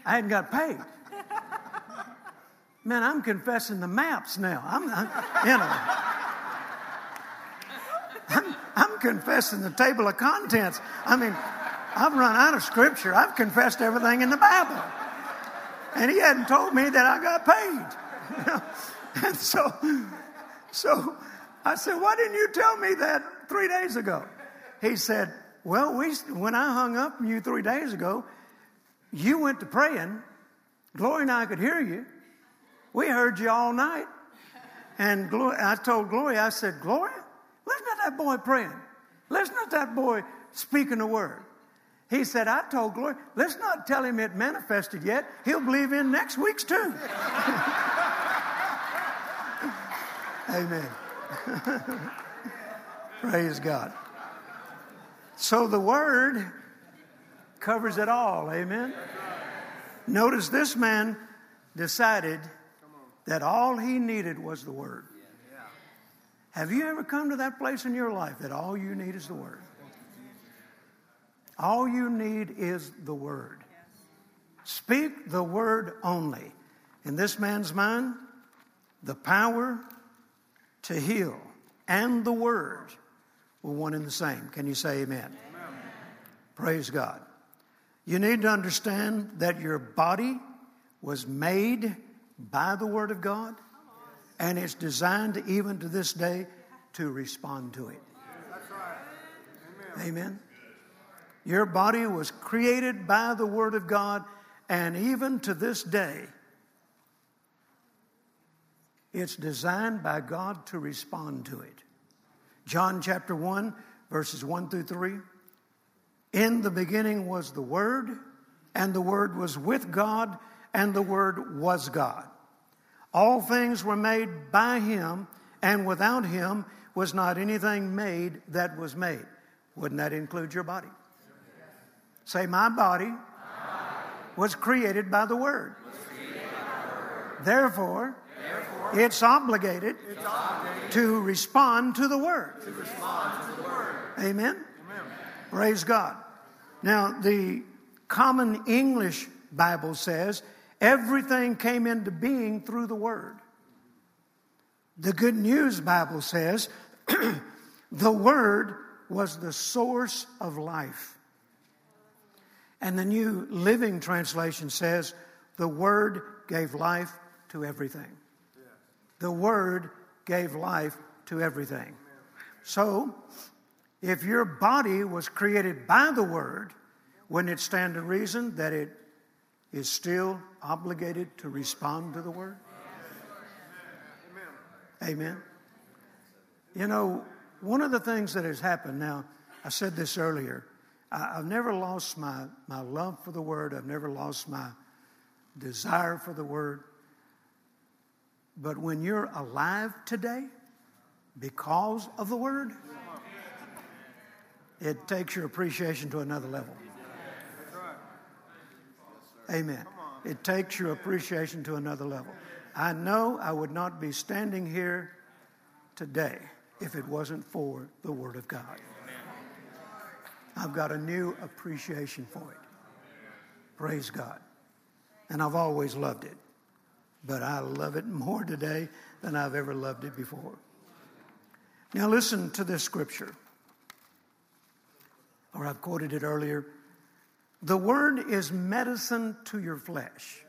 I hadn't got paid. Man, I'm confessing the maps now. I'm, I'm you know. I'm, I'm confessing the table of contents. I mean, I've run out of scripture. I've confessed everything in the Bible and he hadn't told me that I got paid. (laughs) and so, so I said, Why didn't you tell me that three days ago? He said, Well, we, when I hung up from you three days ago, you went to praying. Gloria and I could hear you. We heard you all night. And I told Gloria, I said, Gloria, listen to that boy praying. Listen to that boy speaking the word. He said, I told Gloria, let's not tell him it manifested yet. He'll believe in next week's too. (laughs) Amen. (laughs) Praise God. So the word covers it all. Amen. Notice this man decided that all he needed was the word. Have you ever come to that place in your life that all you need is the Word? All you need is the Word. Speak the Word only. In this man's mind, the power to heal and the Word were one and the same. Can you say amen? amen? Praise God. You need to understand that your body was made by the Word of God, and it's designed even to this day to respond to it. Amen. Amen. Your body was created by the Word of God, and even to this day, it's designed by God to respond to it. John chapter 1, verses 1 through 3. In the beginning was the Word, and the Word was with God, and the Word was God. All things were made by Him, and without Him was not anything made that was made. Wouldn't that include your body? Say, my body, was created by the Word. Therefore, it's obligated, to respond to the Word. Amen? Praise God. Now, the Common English Bible says everything came into being through the Word. The Good News Bible says (clears throat) the Word was the source of life. And the New Living Translation says the Word gave life to everything. The Word gave life to everything. So, if your body was created by the Word, wouldn't it stand to reason that it is still obligated to respond to the Word? Amen. You know, one of the things that has happened now, I said this earlier, I, have never lost my, my love for the Word, I've never lost my desire for the Word. But when you're alive today, because of the Word, it takes your appreciation to another level. Amen. It takes your appreciation to another level. I know I would not be standing here today if it wasn't for the Word of God. I've got a new appreciation for it. Praise God. And I've always loved it. But I love it more today than I've ever loved it before. Now, listen to this scripture. Or I've quoted it earlier. The word is medicine to your flesh.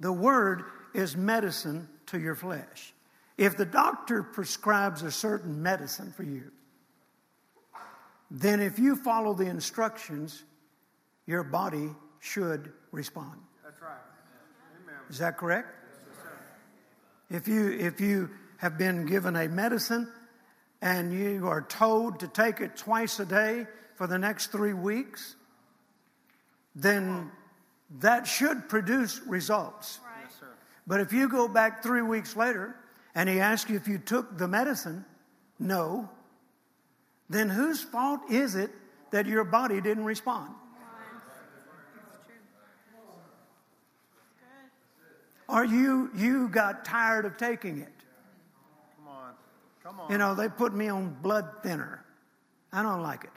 The word is medicine to your flesh. If the doctor prescribes a certain medicine for you, then if you follow the instructions, your body should respond. That's right. Amen. Is that correct? Yes, if you if you have been given a medicine and you are told to take it twice a day for the next three weeks, then that should produce results. Yes, sir. But if you go back three weeks later and he asks you if you took the medicine, no, then whose fault is it that your body didn't respond? Or you you got tired of taking it. Come on. Come on. You know, they put me on blood thinner. I don't like it.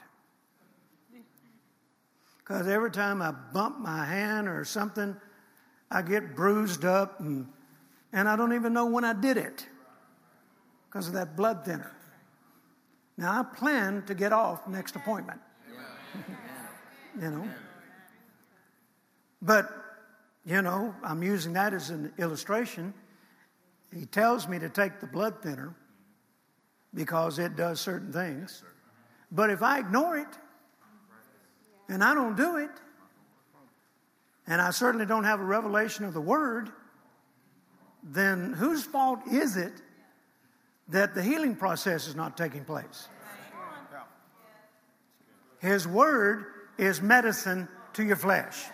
Because every time I bump my hand or something, I get bruised up and, and I don't even know when I did it because of that blood thinner. Now, I plan to get off next appointment. you know? But, you know, I'm using that as an illustration. He tells me to take the blood thinner because it does certain things. But if I ignore it, and I don't do it, and I certainly don't have a revelation of the Word, then whose fault is it that the healing process is not taking place? His Word is medicine to your flesh.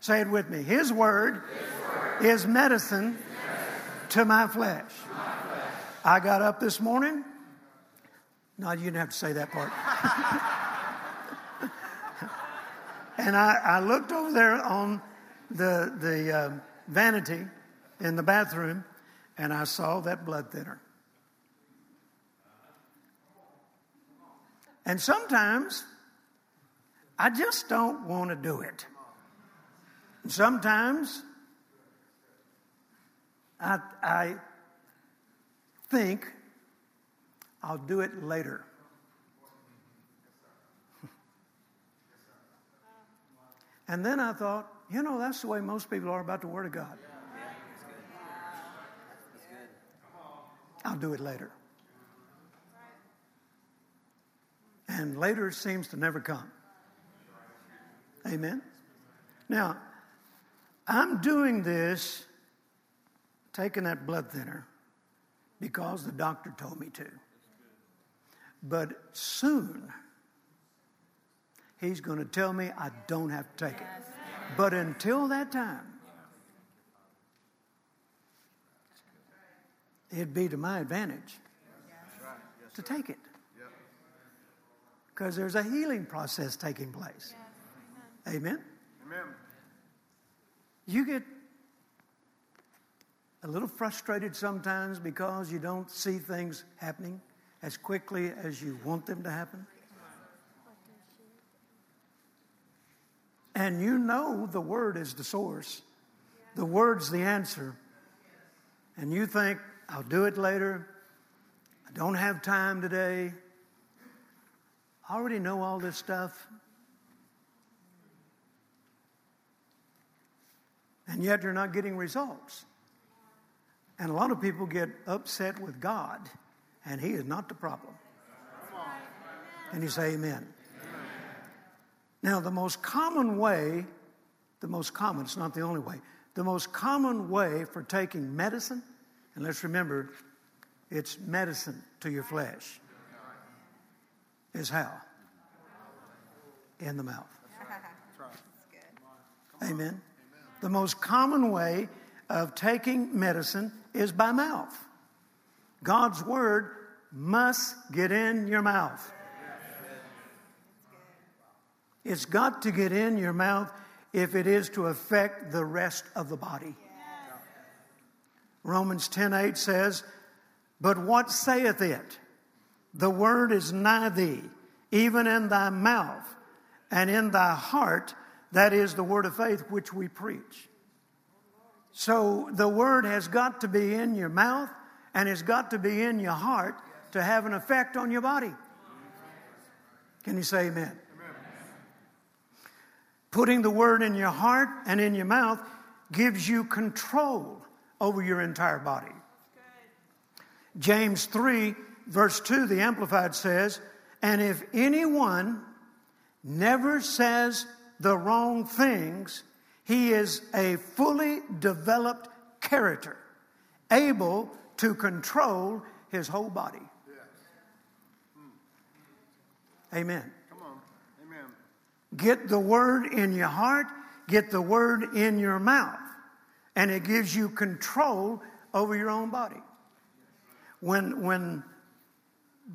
Say it with me. His Word, is medicine, to my flesh. I got up this morning. No, you didn't have to say that part. (laughs) And I, I looked over there on the, the uh, vanity in the bathroom and I saw that blood thinner. And sometimes I just don't want to do it. And sometimes I, I think I'll do it later. (laughs) And then I thought, you know, that's the way most people are about the Word of God. I'll do it later. And later it seems to never come. Amen? Now, I'm doing this, taking that blood thinner, because the doctor told me to. But soon, he's going to tell me I don't have to take it. But until that time, it'd be to my advantage to take it. Because there's a healing process taking place. Amen? Amen. You get a little frustrated sometimes because you don't see things happening as quickly as you want them to happen. And you know the Word is the source, the Word's the answer. And you think, I'll do it later. I don't have time today. I already know all this stuff. And yet you're not getting results. And a lot of people get upset with God, and He is not the problem. And you say, Amen. Now, the most common way, the most common, it's not the only way, the most common way for taking medicine, and let's remember, it's medicine to your flesh, is how? In the mouth. (laughs) Amen. The most common way of taking medicine is by mouth. God's word must get in your mouth. It's got to get in your mouth if it is to affect the rest of the body. Romans 10:8 says, "But what saith it? The word is nigh thee, even in thy mouth and in thy heart, that is the word of faith which we preach." So the word has got to be in your mouth and it's got to be in your heart to have an effect on your body. Can you say amen? Putting the word in your heart and in your mouth gives you control over your entire body. James 3, verse 2, the Amplified says, And if anyone never says the wrong things, he is a fully developed character, able to control his whole body. Amen. Hmm. Come on. Amen. Get the word in your heart, get the word in your mouth, and it gives you control over your own body. When, when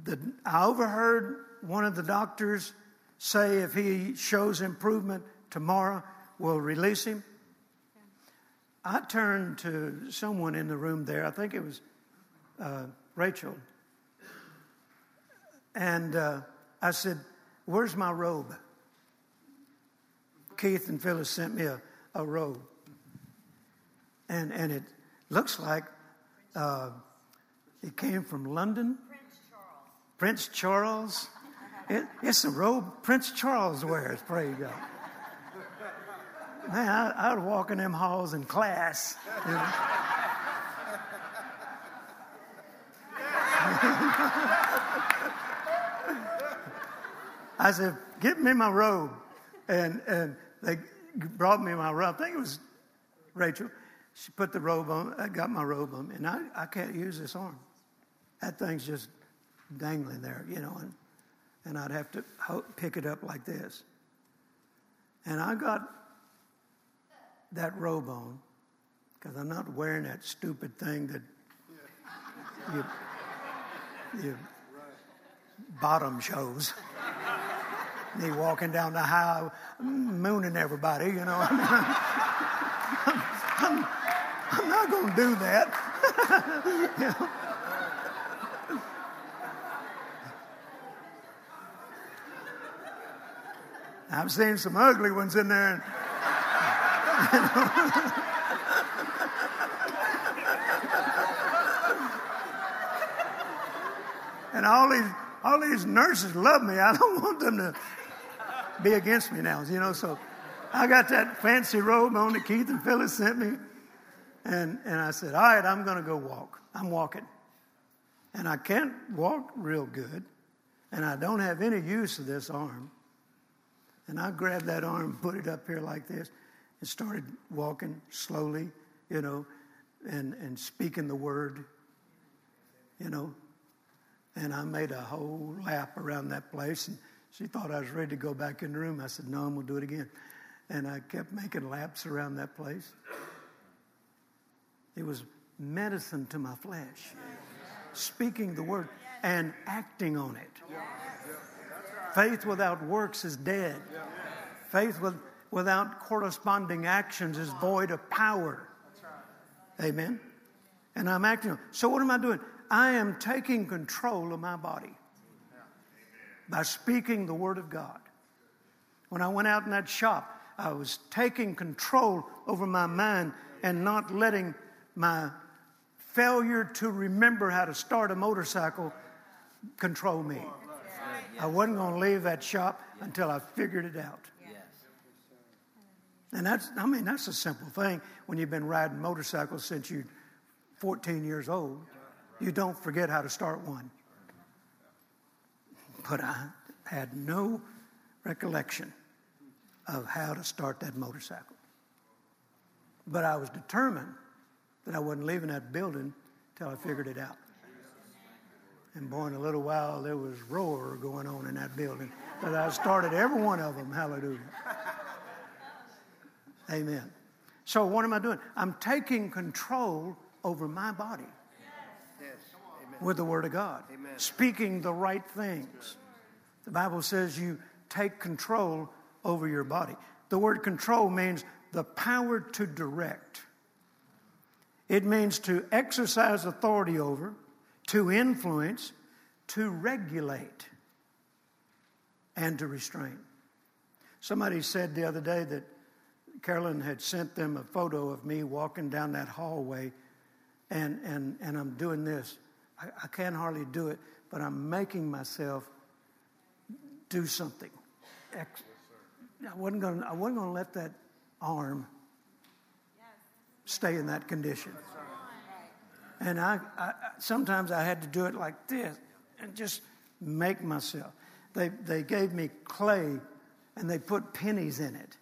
the, I overheard one of the doctors say if he shows improvement tomorrow, we'll release him. I turned to someone in the room there, I think it was uh, Rachel, and uh, I said, Where's my robe? Keith and Phyllis sent me a, a robe. And, and it looks like uh, it came from London. Prince Charles. It, it's a robe Prince Charles wears, praise God. Man, I, I would walk in them halls in class. You know? (laughs) I said, "Get me my robe," and and they brought me my robe. I think it was Rachel. She put the robe on. I got my robe on, and I, I can't use this arm. That thing's just dangling there, you know, and and I'd have to pick it up like this. And I got that robe on because I'm not wearing that stupid thing that you, you bottom shows. Me walking down the aisle, mooning everybody, you know. I (laughs) mean, I'm, I'm, I'm, not going to do that. (laughs) you know? I've seen some ugly ones in there. And, (laughs) and all these all these nurses love me. I don't want them to be against me now, you know. So I got that fancy robe on that Keith and Phyllis sent me. And, and I said, All right, I'm going to go walk. I'm walking. And I can't walk real good. And I don't have any use of this arm. And I grabbed that arm, put it up here like this, and started walking slowly, you know, and, and speaking the word, you know. And I made a whole lap around that place. And she thought I was ready to go back in the room. I said, No, I'm going to do it again. And I kept making laps around that place. It was medicine to my flesh. Speaking the word and acting on it. Faith without works is dead. Faith with, without corresponding actions is void of power. Amen. And I'm acting. So what am I doing? I am taking control of my body by speaking the word of God. When I went out in that shop, I was taking control over my mind and not letting my failure to remember how to start a motorcycle control me. I wasn't going to leave that shop until I figured it out. And that's, I mean, that's a simple thing when you've been riding motorcycles since you're 14 years old. You don't forget how to start one. But I had no recollection of how to start that motorcycle. But I was determined that I wasn't leaving that building till I figured it out. And boy, in a little while, there was roar going on in that building. But I started every one of them. Hallelujah. Amen. So what am I doing? I'm taking control over my body with the Word of God, Amen. speaking the right things. The Bible says you take control over your body. The word control means the power to direct. It means to exercise authority over, to influence, to regulate, and to restrain. Somebody said the other day that Carolyn had sent them a photo of me walking down that hallway, and, and, and I'm doing this. I, I can't hardly do it, but I'm making myself do something. Ex- I wasn't going I wasn't going to let that arm stay in that condition. And I, I, sometimes I had to do it like this and just make myself. They, they gave me clay and they put pennies in it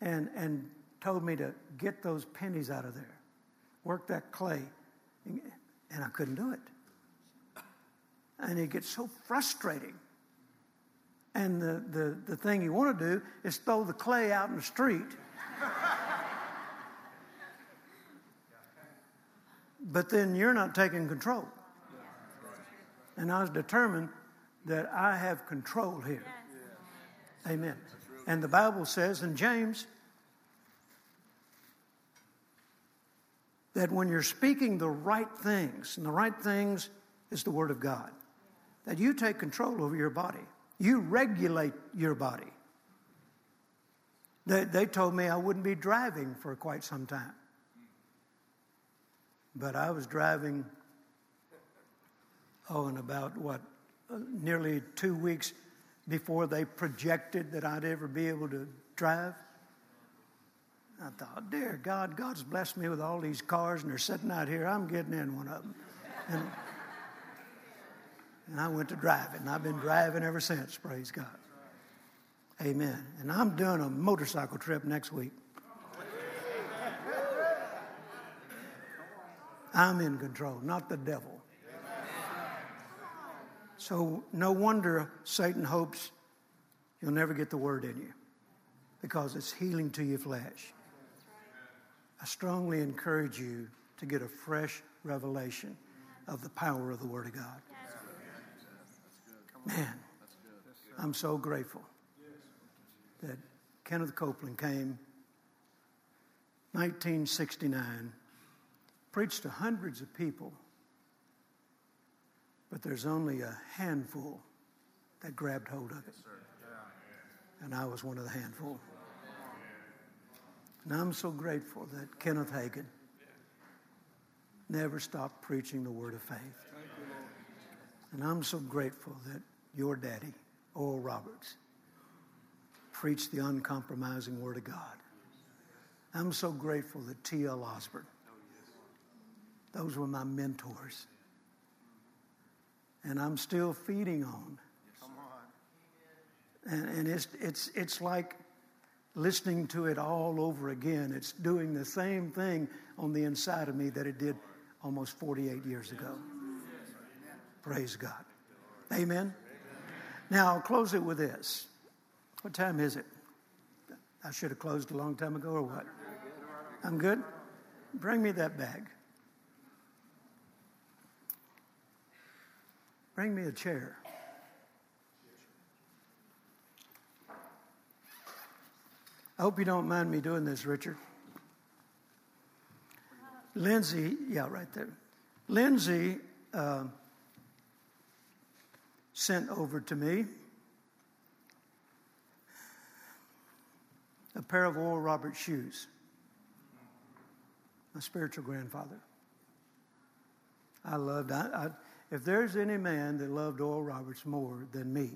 and, and told me to get those pennies out of there, work that clay. And I couldn't do it. And it gets so frustrating. And the, the, the thing you want to do is throw the clay out in the street. (laughs) but then you're not taking control. And I was determined that I have control here. Amen. And the Bible says in James that when you're speaking the right things, and the right things is the Word of God, that you take control over your body. You regulate your body. They, they told me I wouldn't be driving for quite some time. But I was driving, oh, in about what, nearly two weeks before they projected that I'd ever be able to drive. I thought, dear God, God's blessed me with all these cars and they're sitting out here. I'm getting in one of them. And, and I went to driving. And I've been driving ever since, praise God. Amen. And I'm doing a motorcycle trip next week. I'm in control, not the devil. So, no wonder Satan hopes you'll never get the word in you because it's healing to your flesh. I strongly encourage you to get a fresh revelation of the power of the Word of God. Man, I'm so grateful that Kenneth Copeland came 1969 preached to hundreds of people, but there's only a handful that grabbed hold of it. and I was one of the handful. And I'm so grateful that Kenneth Hagin never stopped preaching the word of faith. And I'm so grateful that your daddy, Oral Roberts, preached the uncompromising word of God. I'm so grateful that T.L. Osborn, those were my mentors. And I'm still feeding on. And, and it's, it's, it's like listening to it all over again. It's doing the same thing on the inside of me that it did almost 48 years ago. Praise God. Amen. Now, I'll close it with this. What time is it? I should have closed a long time ago, or what? I'm good? Bring me that bag. Bring me a chair. I hope you don't mind me doing this, Richard. Lindsay, yeah, right there. Lindsay uh, sent over to me a pair of Oral Roberts shoes. My spiritual grandfather. I loved. I, I, if there's any man that loved Oral Roberts more than me,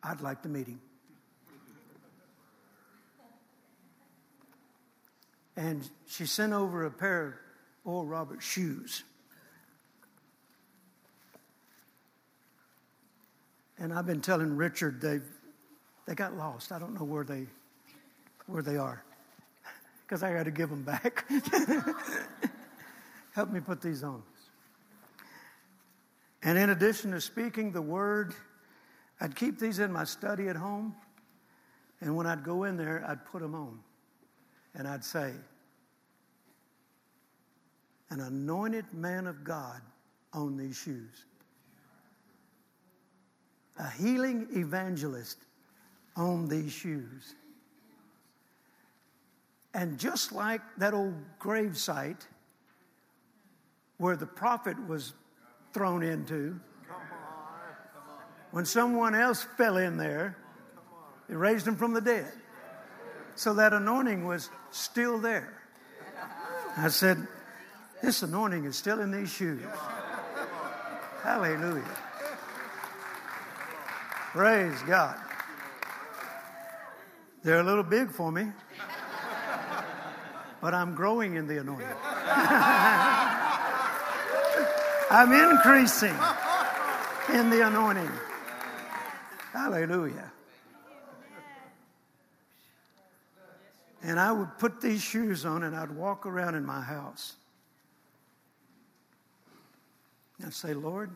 I'd like to meet him. And she sent over a pair of Oral Roberts shoes. And I've been telling Richard they they got lost. I don't know where they where they are (laughs) because I got to give them back. (laughs) Help me put these on. And in addition to speaking the word, I'd keep these in my study at home. And when I'd go in there, I'd put them on and I'd say, An anointed man of God owned these shoes. A healing evangelist owned these shoes. And just like that old grave site where the prophet was thrown into, when someone else fell in there, it raised him from the dead. So that anointing was still there. I said, This anointing is still in these shoes. Hallelujah. Praise God. They're a little big for me, but I'm growing in the anointing. (laughs) I'm increasing in the anointing. Hallelujah. And I would put these shoes on and I'd walk around in my house. And say, Lord,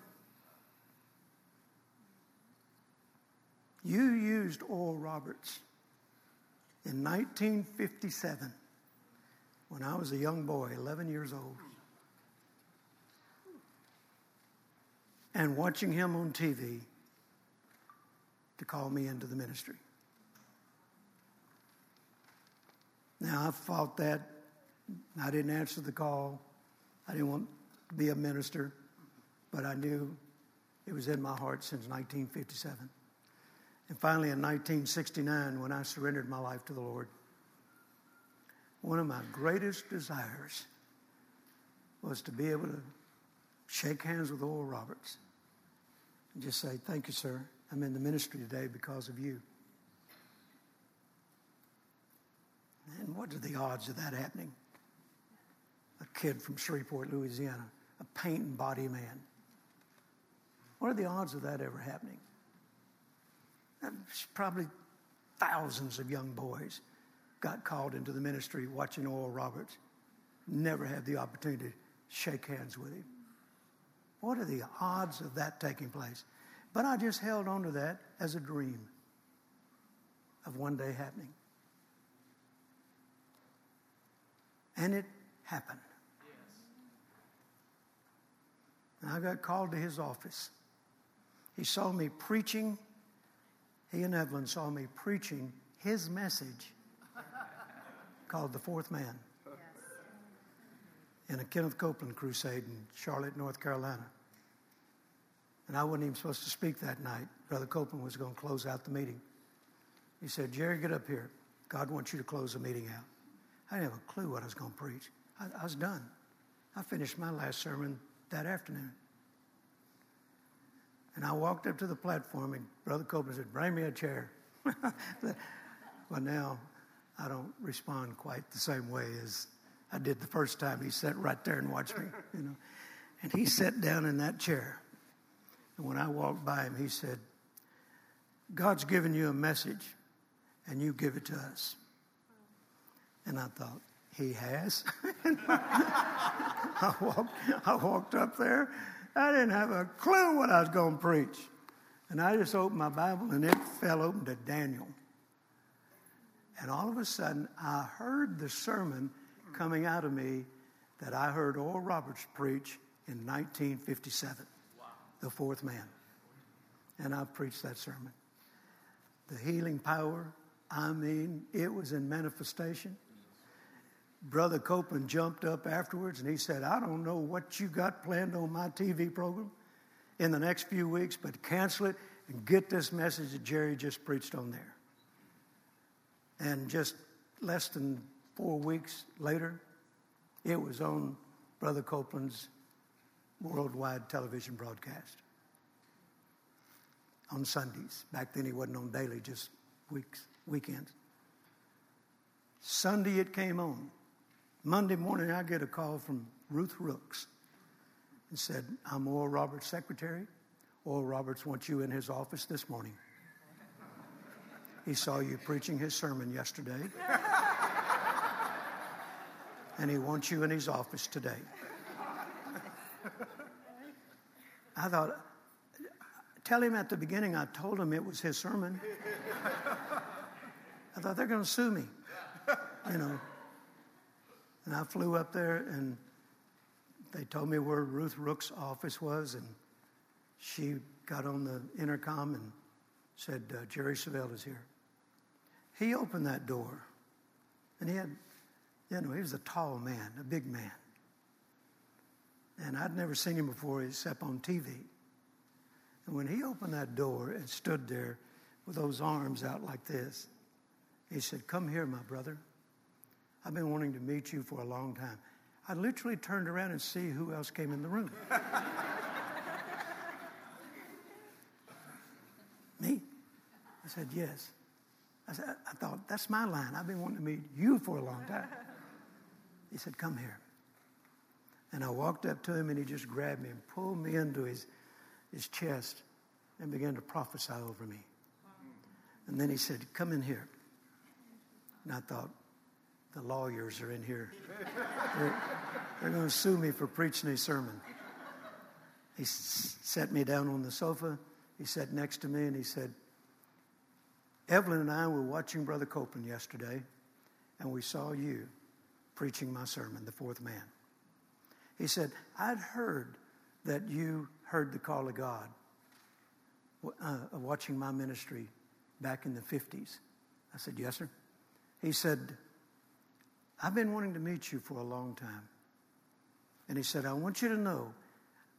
you used Oral Roberts in 1957 when I was a young boy, 11 years old. And watching him on TV to call me into the ministry. Now, I fought that. I didn't answer the call. I didn't want to be a minister, but I knew it was in my heart since 1957. And finally, in 1969, when I surrendered my life to the Lord, one of my greatest desires was to be able to shake hands with Oral Roberts and just say, Thank you, sir. I'm in the ministry today because of you. And what are the odds of that happening? A kid from Shreveport, Louisiana, a paint and body man. What are the odds of that ever happening? Probably thousands of young boys got called into the ministry watching Oral Roberts. Never had the opportunity to shake hands with him. What are the odds of that taking place? But I just held on to that as a dream of one day happening. And it happened. And I got called to his office. He saw me preaching. He and Evelyn saw me preaching his message (laughs) called The Fourth Man in a Kenneth Copeland crusade in Charlotte, North Carolina. And I wasn't even supposed to speak that night. Brother Copeland was going to close out the meeting. He said, Jerry, get up here. God wants you to close the meeting out. I didn't have a clue what I was going to preach. I, I was done. I finished my last sermon that afternoon. And I walked up to the platform, and Brother Copeland said, Bring me a chair. (laughs) well, now I don't respond quite the same way as I did the first time. He sat right there and watched me, you know. And he sat down in that chair. And when I walked by him, he said, God's given you a message, and you give it to us. And I thought, He has? (laughs) I, walked, I walked up there. I didn't have a clue what I was going to preach. And I just opened my Bible, and it fell open to Daniel. And all of a sudden, I heard the sermon coming out of me that I heard Oral Roberts preach in 1957, wow. The Fourth Man. And I preached that sermon. The healing power, I mean, it was in manifestation. Brother Copeland jumped up afterwards and he said, I don't know what you got planned on my TV program in the next few weeks, but cancel it and get this message that Jerry just preached on there. And just less than four weeks later, it was on Brother Copeland's worldwide television broadcast on Sundays. Back then, he wasn't on daily, just weeks, weekends. Sunday, it came on. Monday morning, I get a call from Ruth Rooks and said, I'm Oral Roberts' secretary. Oral Roberts wants you in his office this morning. He saw you preaching his sermon yesterday. (laughs) and he wants you in his office today. I thought, tell him at the beginning I told him it was his sermon. I thought they're going to sue me, you know. And I flew up there and they told me where Ruth Rook's office was, and she got on the intercom and said, uh, Jerry Savelle is here. He opened that door, and he had, you know, he was a tall man, a big man. And I'd never seen him before except on TV. And when he opened that door and stood there with those arms out like this, he said, Come here, my brother. I've been wanting to meet you for a long time. I literally turned around and see who else came in the room. (laughs) Me? I said, Yes. I, said, I thought, that's my line. I've been wanting to meet you for a long time. He said, Come here. And I walked up to him and he just grabbed me and pulled me into his, his chest and began to prophesy over me. And then he said, Come in here. And I thought, the lawyers are in here. They're, they're going to sue me for preaching a sermon. He s- me down on the sofa. He sat next to me and he said, Evelyn and I were watching Brother Copeland yesterday, and we saw you preaching my sermon, The Fourth Man. He said, I'd heard that you heard the call of God uh, watching my ministry back in the 50s. I said, Yes, sir. He said, I've been wanting to meet you for a long time. And he said, I want you to know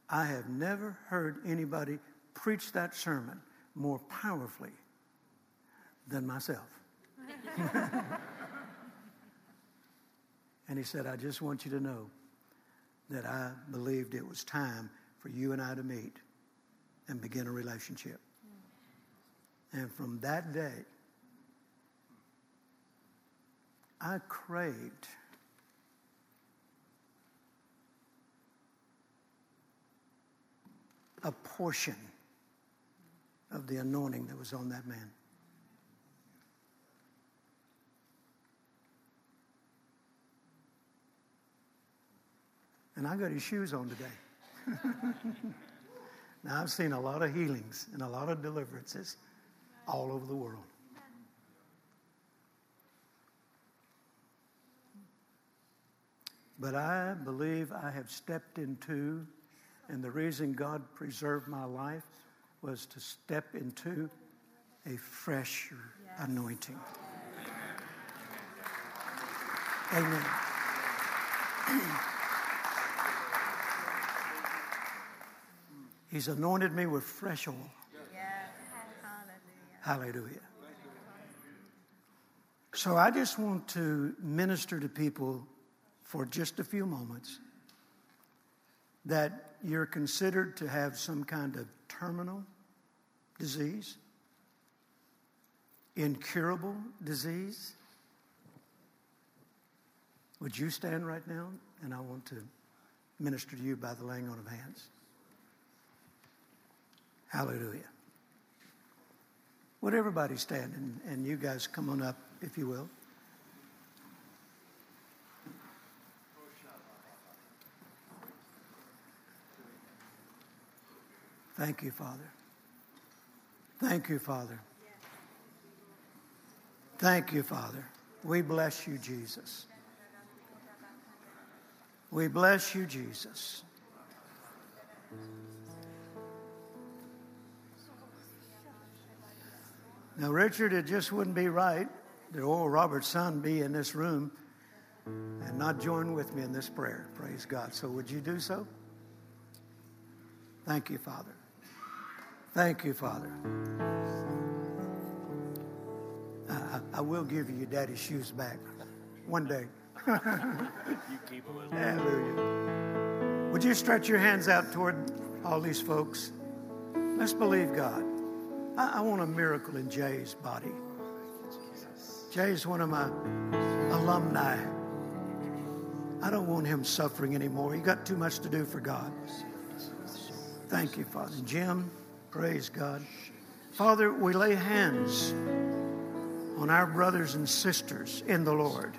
I have never heard anybody preach that sermon more powerfully than myself. (laughs) and he said, I just want you to know that I believed it was time for you and I to meet and begin a relationship. And from that day, I craved a portion of the anointing that was on that man. And I got his shoes on today. (laughs) now, I've seen a lot of healings and a lot of deliverances all over the world. But I believe I have stepped into, and the reason God preserved my life was to step into a fresher yes. anointing. Amen. (clears throat) He's anointed me with fresh oil. Hallelujah. So I just want to minister to people for just a few moments that you're considered to have some kind of terminal disease, incurable disease. Would you stand right now? And I want to minister to you by the laying on of hands. Hallelujah. Would everybody stand and, and you guys come on up, if you will? Thank you, Father. Thank you, Father. Thank you, Father. We bless you, Jesus. We bless you, Jesus. Now, Richard, it just wouldn't be right that Oral Roberts' son be in this room and not join with me in this prayer. Praise God. So, would you do so? Thank you, Father. Thank you, Father. I, I will give you your daddy's shoes back one day. you keep them. (laughs) Hallelujah. Would you stretch your hands out toward all these folks? Let's believe God. I, I want a miracle in Jay's body. Jay's one of my alumni. I don't want him suffering anymore. He got too much to do for God. Thank you, Father. Jim. Praise God. Father, we lay hands on our brothers and sisters in the Lord.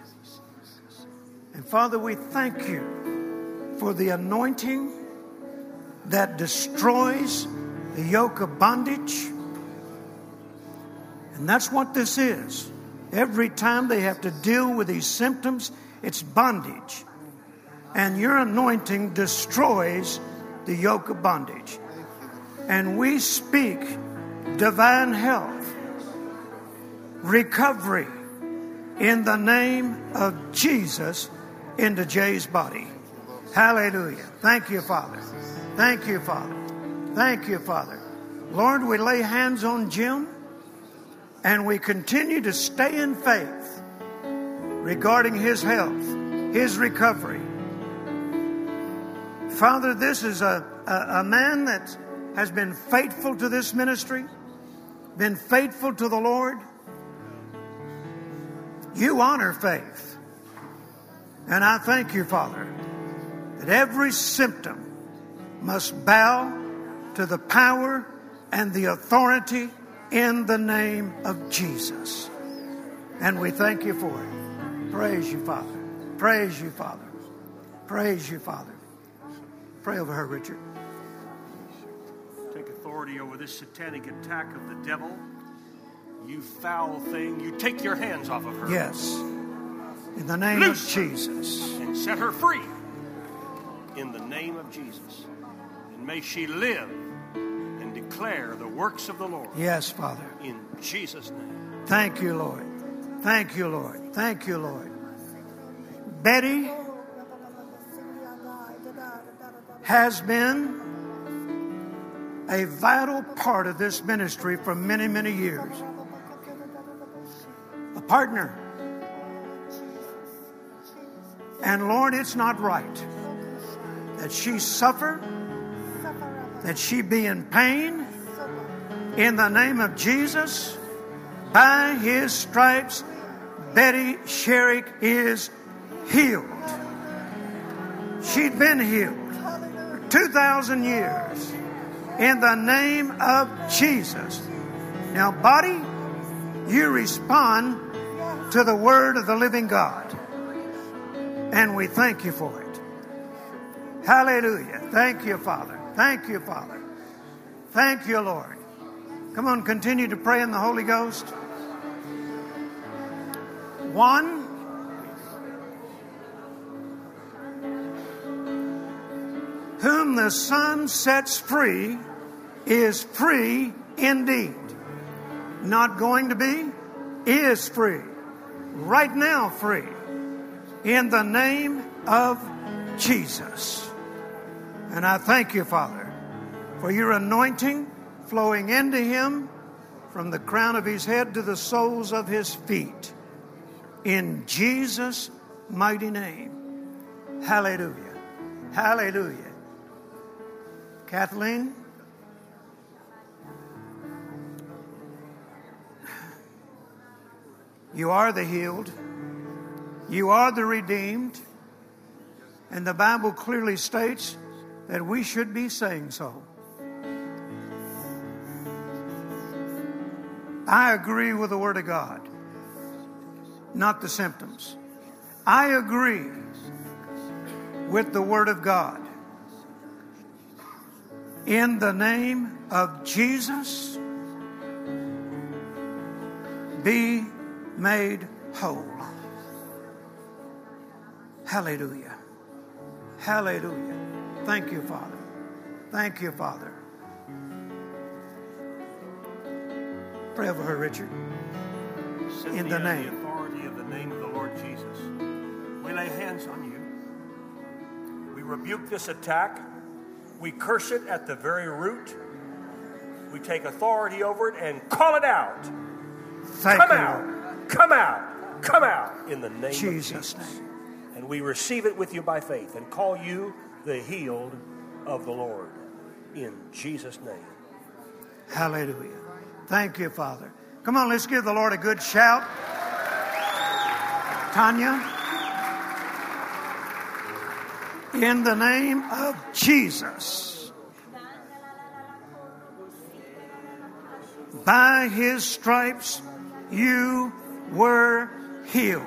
And Father, we thank you for the anointing that destroys the yoke of bondage. And that's what this is. Every time they have to deal with these symptoms, it's bondage. And your anointing destroys the yoke of bondage and we speak divine health, recovery in the name of Jesus into Jay's body. Hallelujah. Thank you, Father. Thank you, Father. Thank you, Father. Lord, we lay hands on Jim and we continue to stay in faith regarding his health, his recovery. Father, this is a, a, a man that has been faithful to this ministry, been faithful to the Lord, you honor faith. And I thank you, Father, that every symptom must bow to the power and the authority in the name of Jesus. And we thank you for it. Praise you, Father. Praise you, Father. Praise you, Father. Pray over her, Richard Take authority over this satanic attack of the devil. You foul thing, you take your hands off of her. Yes. In the name Loose of Jesus. And set her free. In the name of Jesus. And may she live declare the works of the Lord. Yes, Father. In Jesus' name. Thank you, Lord. Thank you, Lord. Thank you, Lord. Betty has been a vital part of this ministry for many, many years. A partner. And Lord, it's not right that she suffer, that she be in pain. In the name of Jesus, by his stripes, Betty Sherrick is healed. She'd been healed for 2,000 years in the name of Jesus. Now, body, you respond to the word of the living God. And we thank you for it. Hallelujah. Thank you, Father. Thank you, Father. Thank you, Lord. Come on, continue to pray in the Holy Ghost. One. Whom the Son sets free is free indeed. Not going to be, is free. Right now, free. In the name of Jesus. And I thank you, Father, for your anointing flowing into him from the crown of his head to the soles of his feet. In Jesus' mighty name. Hallelujah. Hallelujah. Kathleen? You are the healed. You are the redeemed. And the Bible clearly states that we should be saying so. I agree with the Word of God, not the symptoms. I agree with the Word of God. In the name of Jesus, be made whole. Hallelujah. Hallelujah. Thank you, Father. Thank you, Father. Pray over her, Richard. Cynthia, In the name. the authority of the name of the Lord Jesus, we lay hands on you. We rebuke this attack. We curse it at the very root. We take authority over it and call it out. Thank Come you, out. Lord. Come out. Come out in the name Jesus' of Jesus. name. And we receive it with you by faith and call you the healed of the Lord. In Jesus' name. Hallelujah. Thank you, Father. Come on, let's give the Lord a good shout. Tanya, in the name of Jesus, by his stripes you were healed,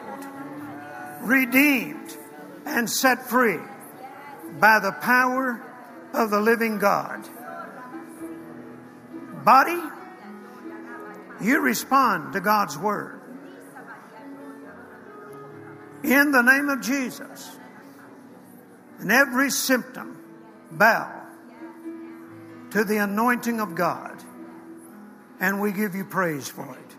redeemed, and set free by the power of the living God. Body, you respond to God's word. In the name of Jesus. And every symptom, bow to the anointing of God. And we give you praise for it.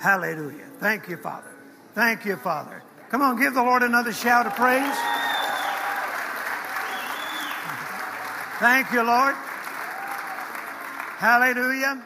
Hallelujah. Thank you, Father. Thank you, Father. Come on, give the Lord another shout of praise. Thank you, Lord. Hallelujah.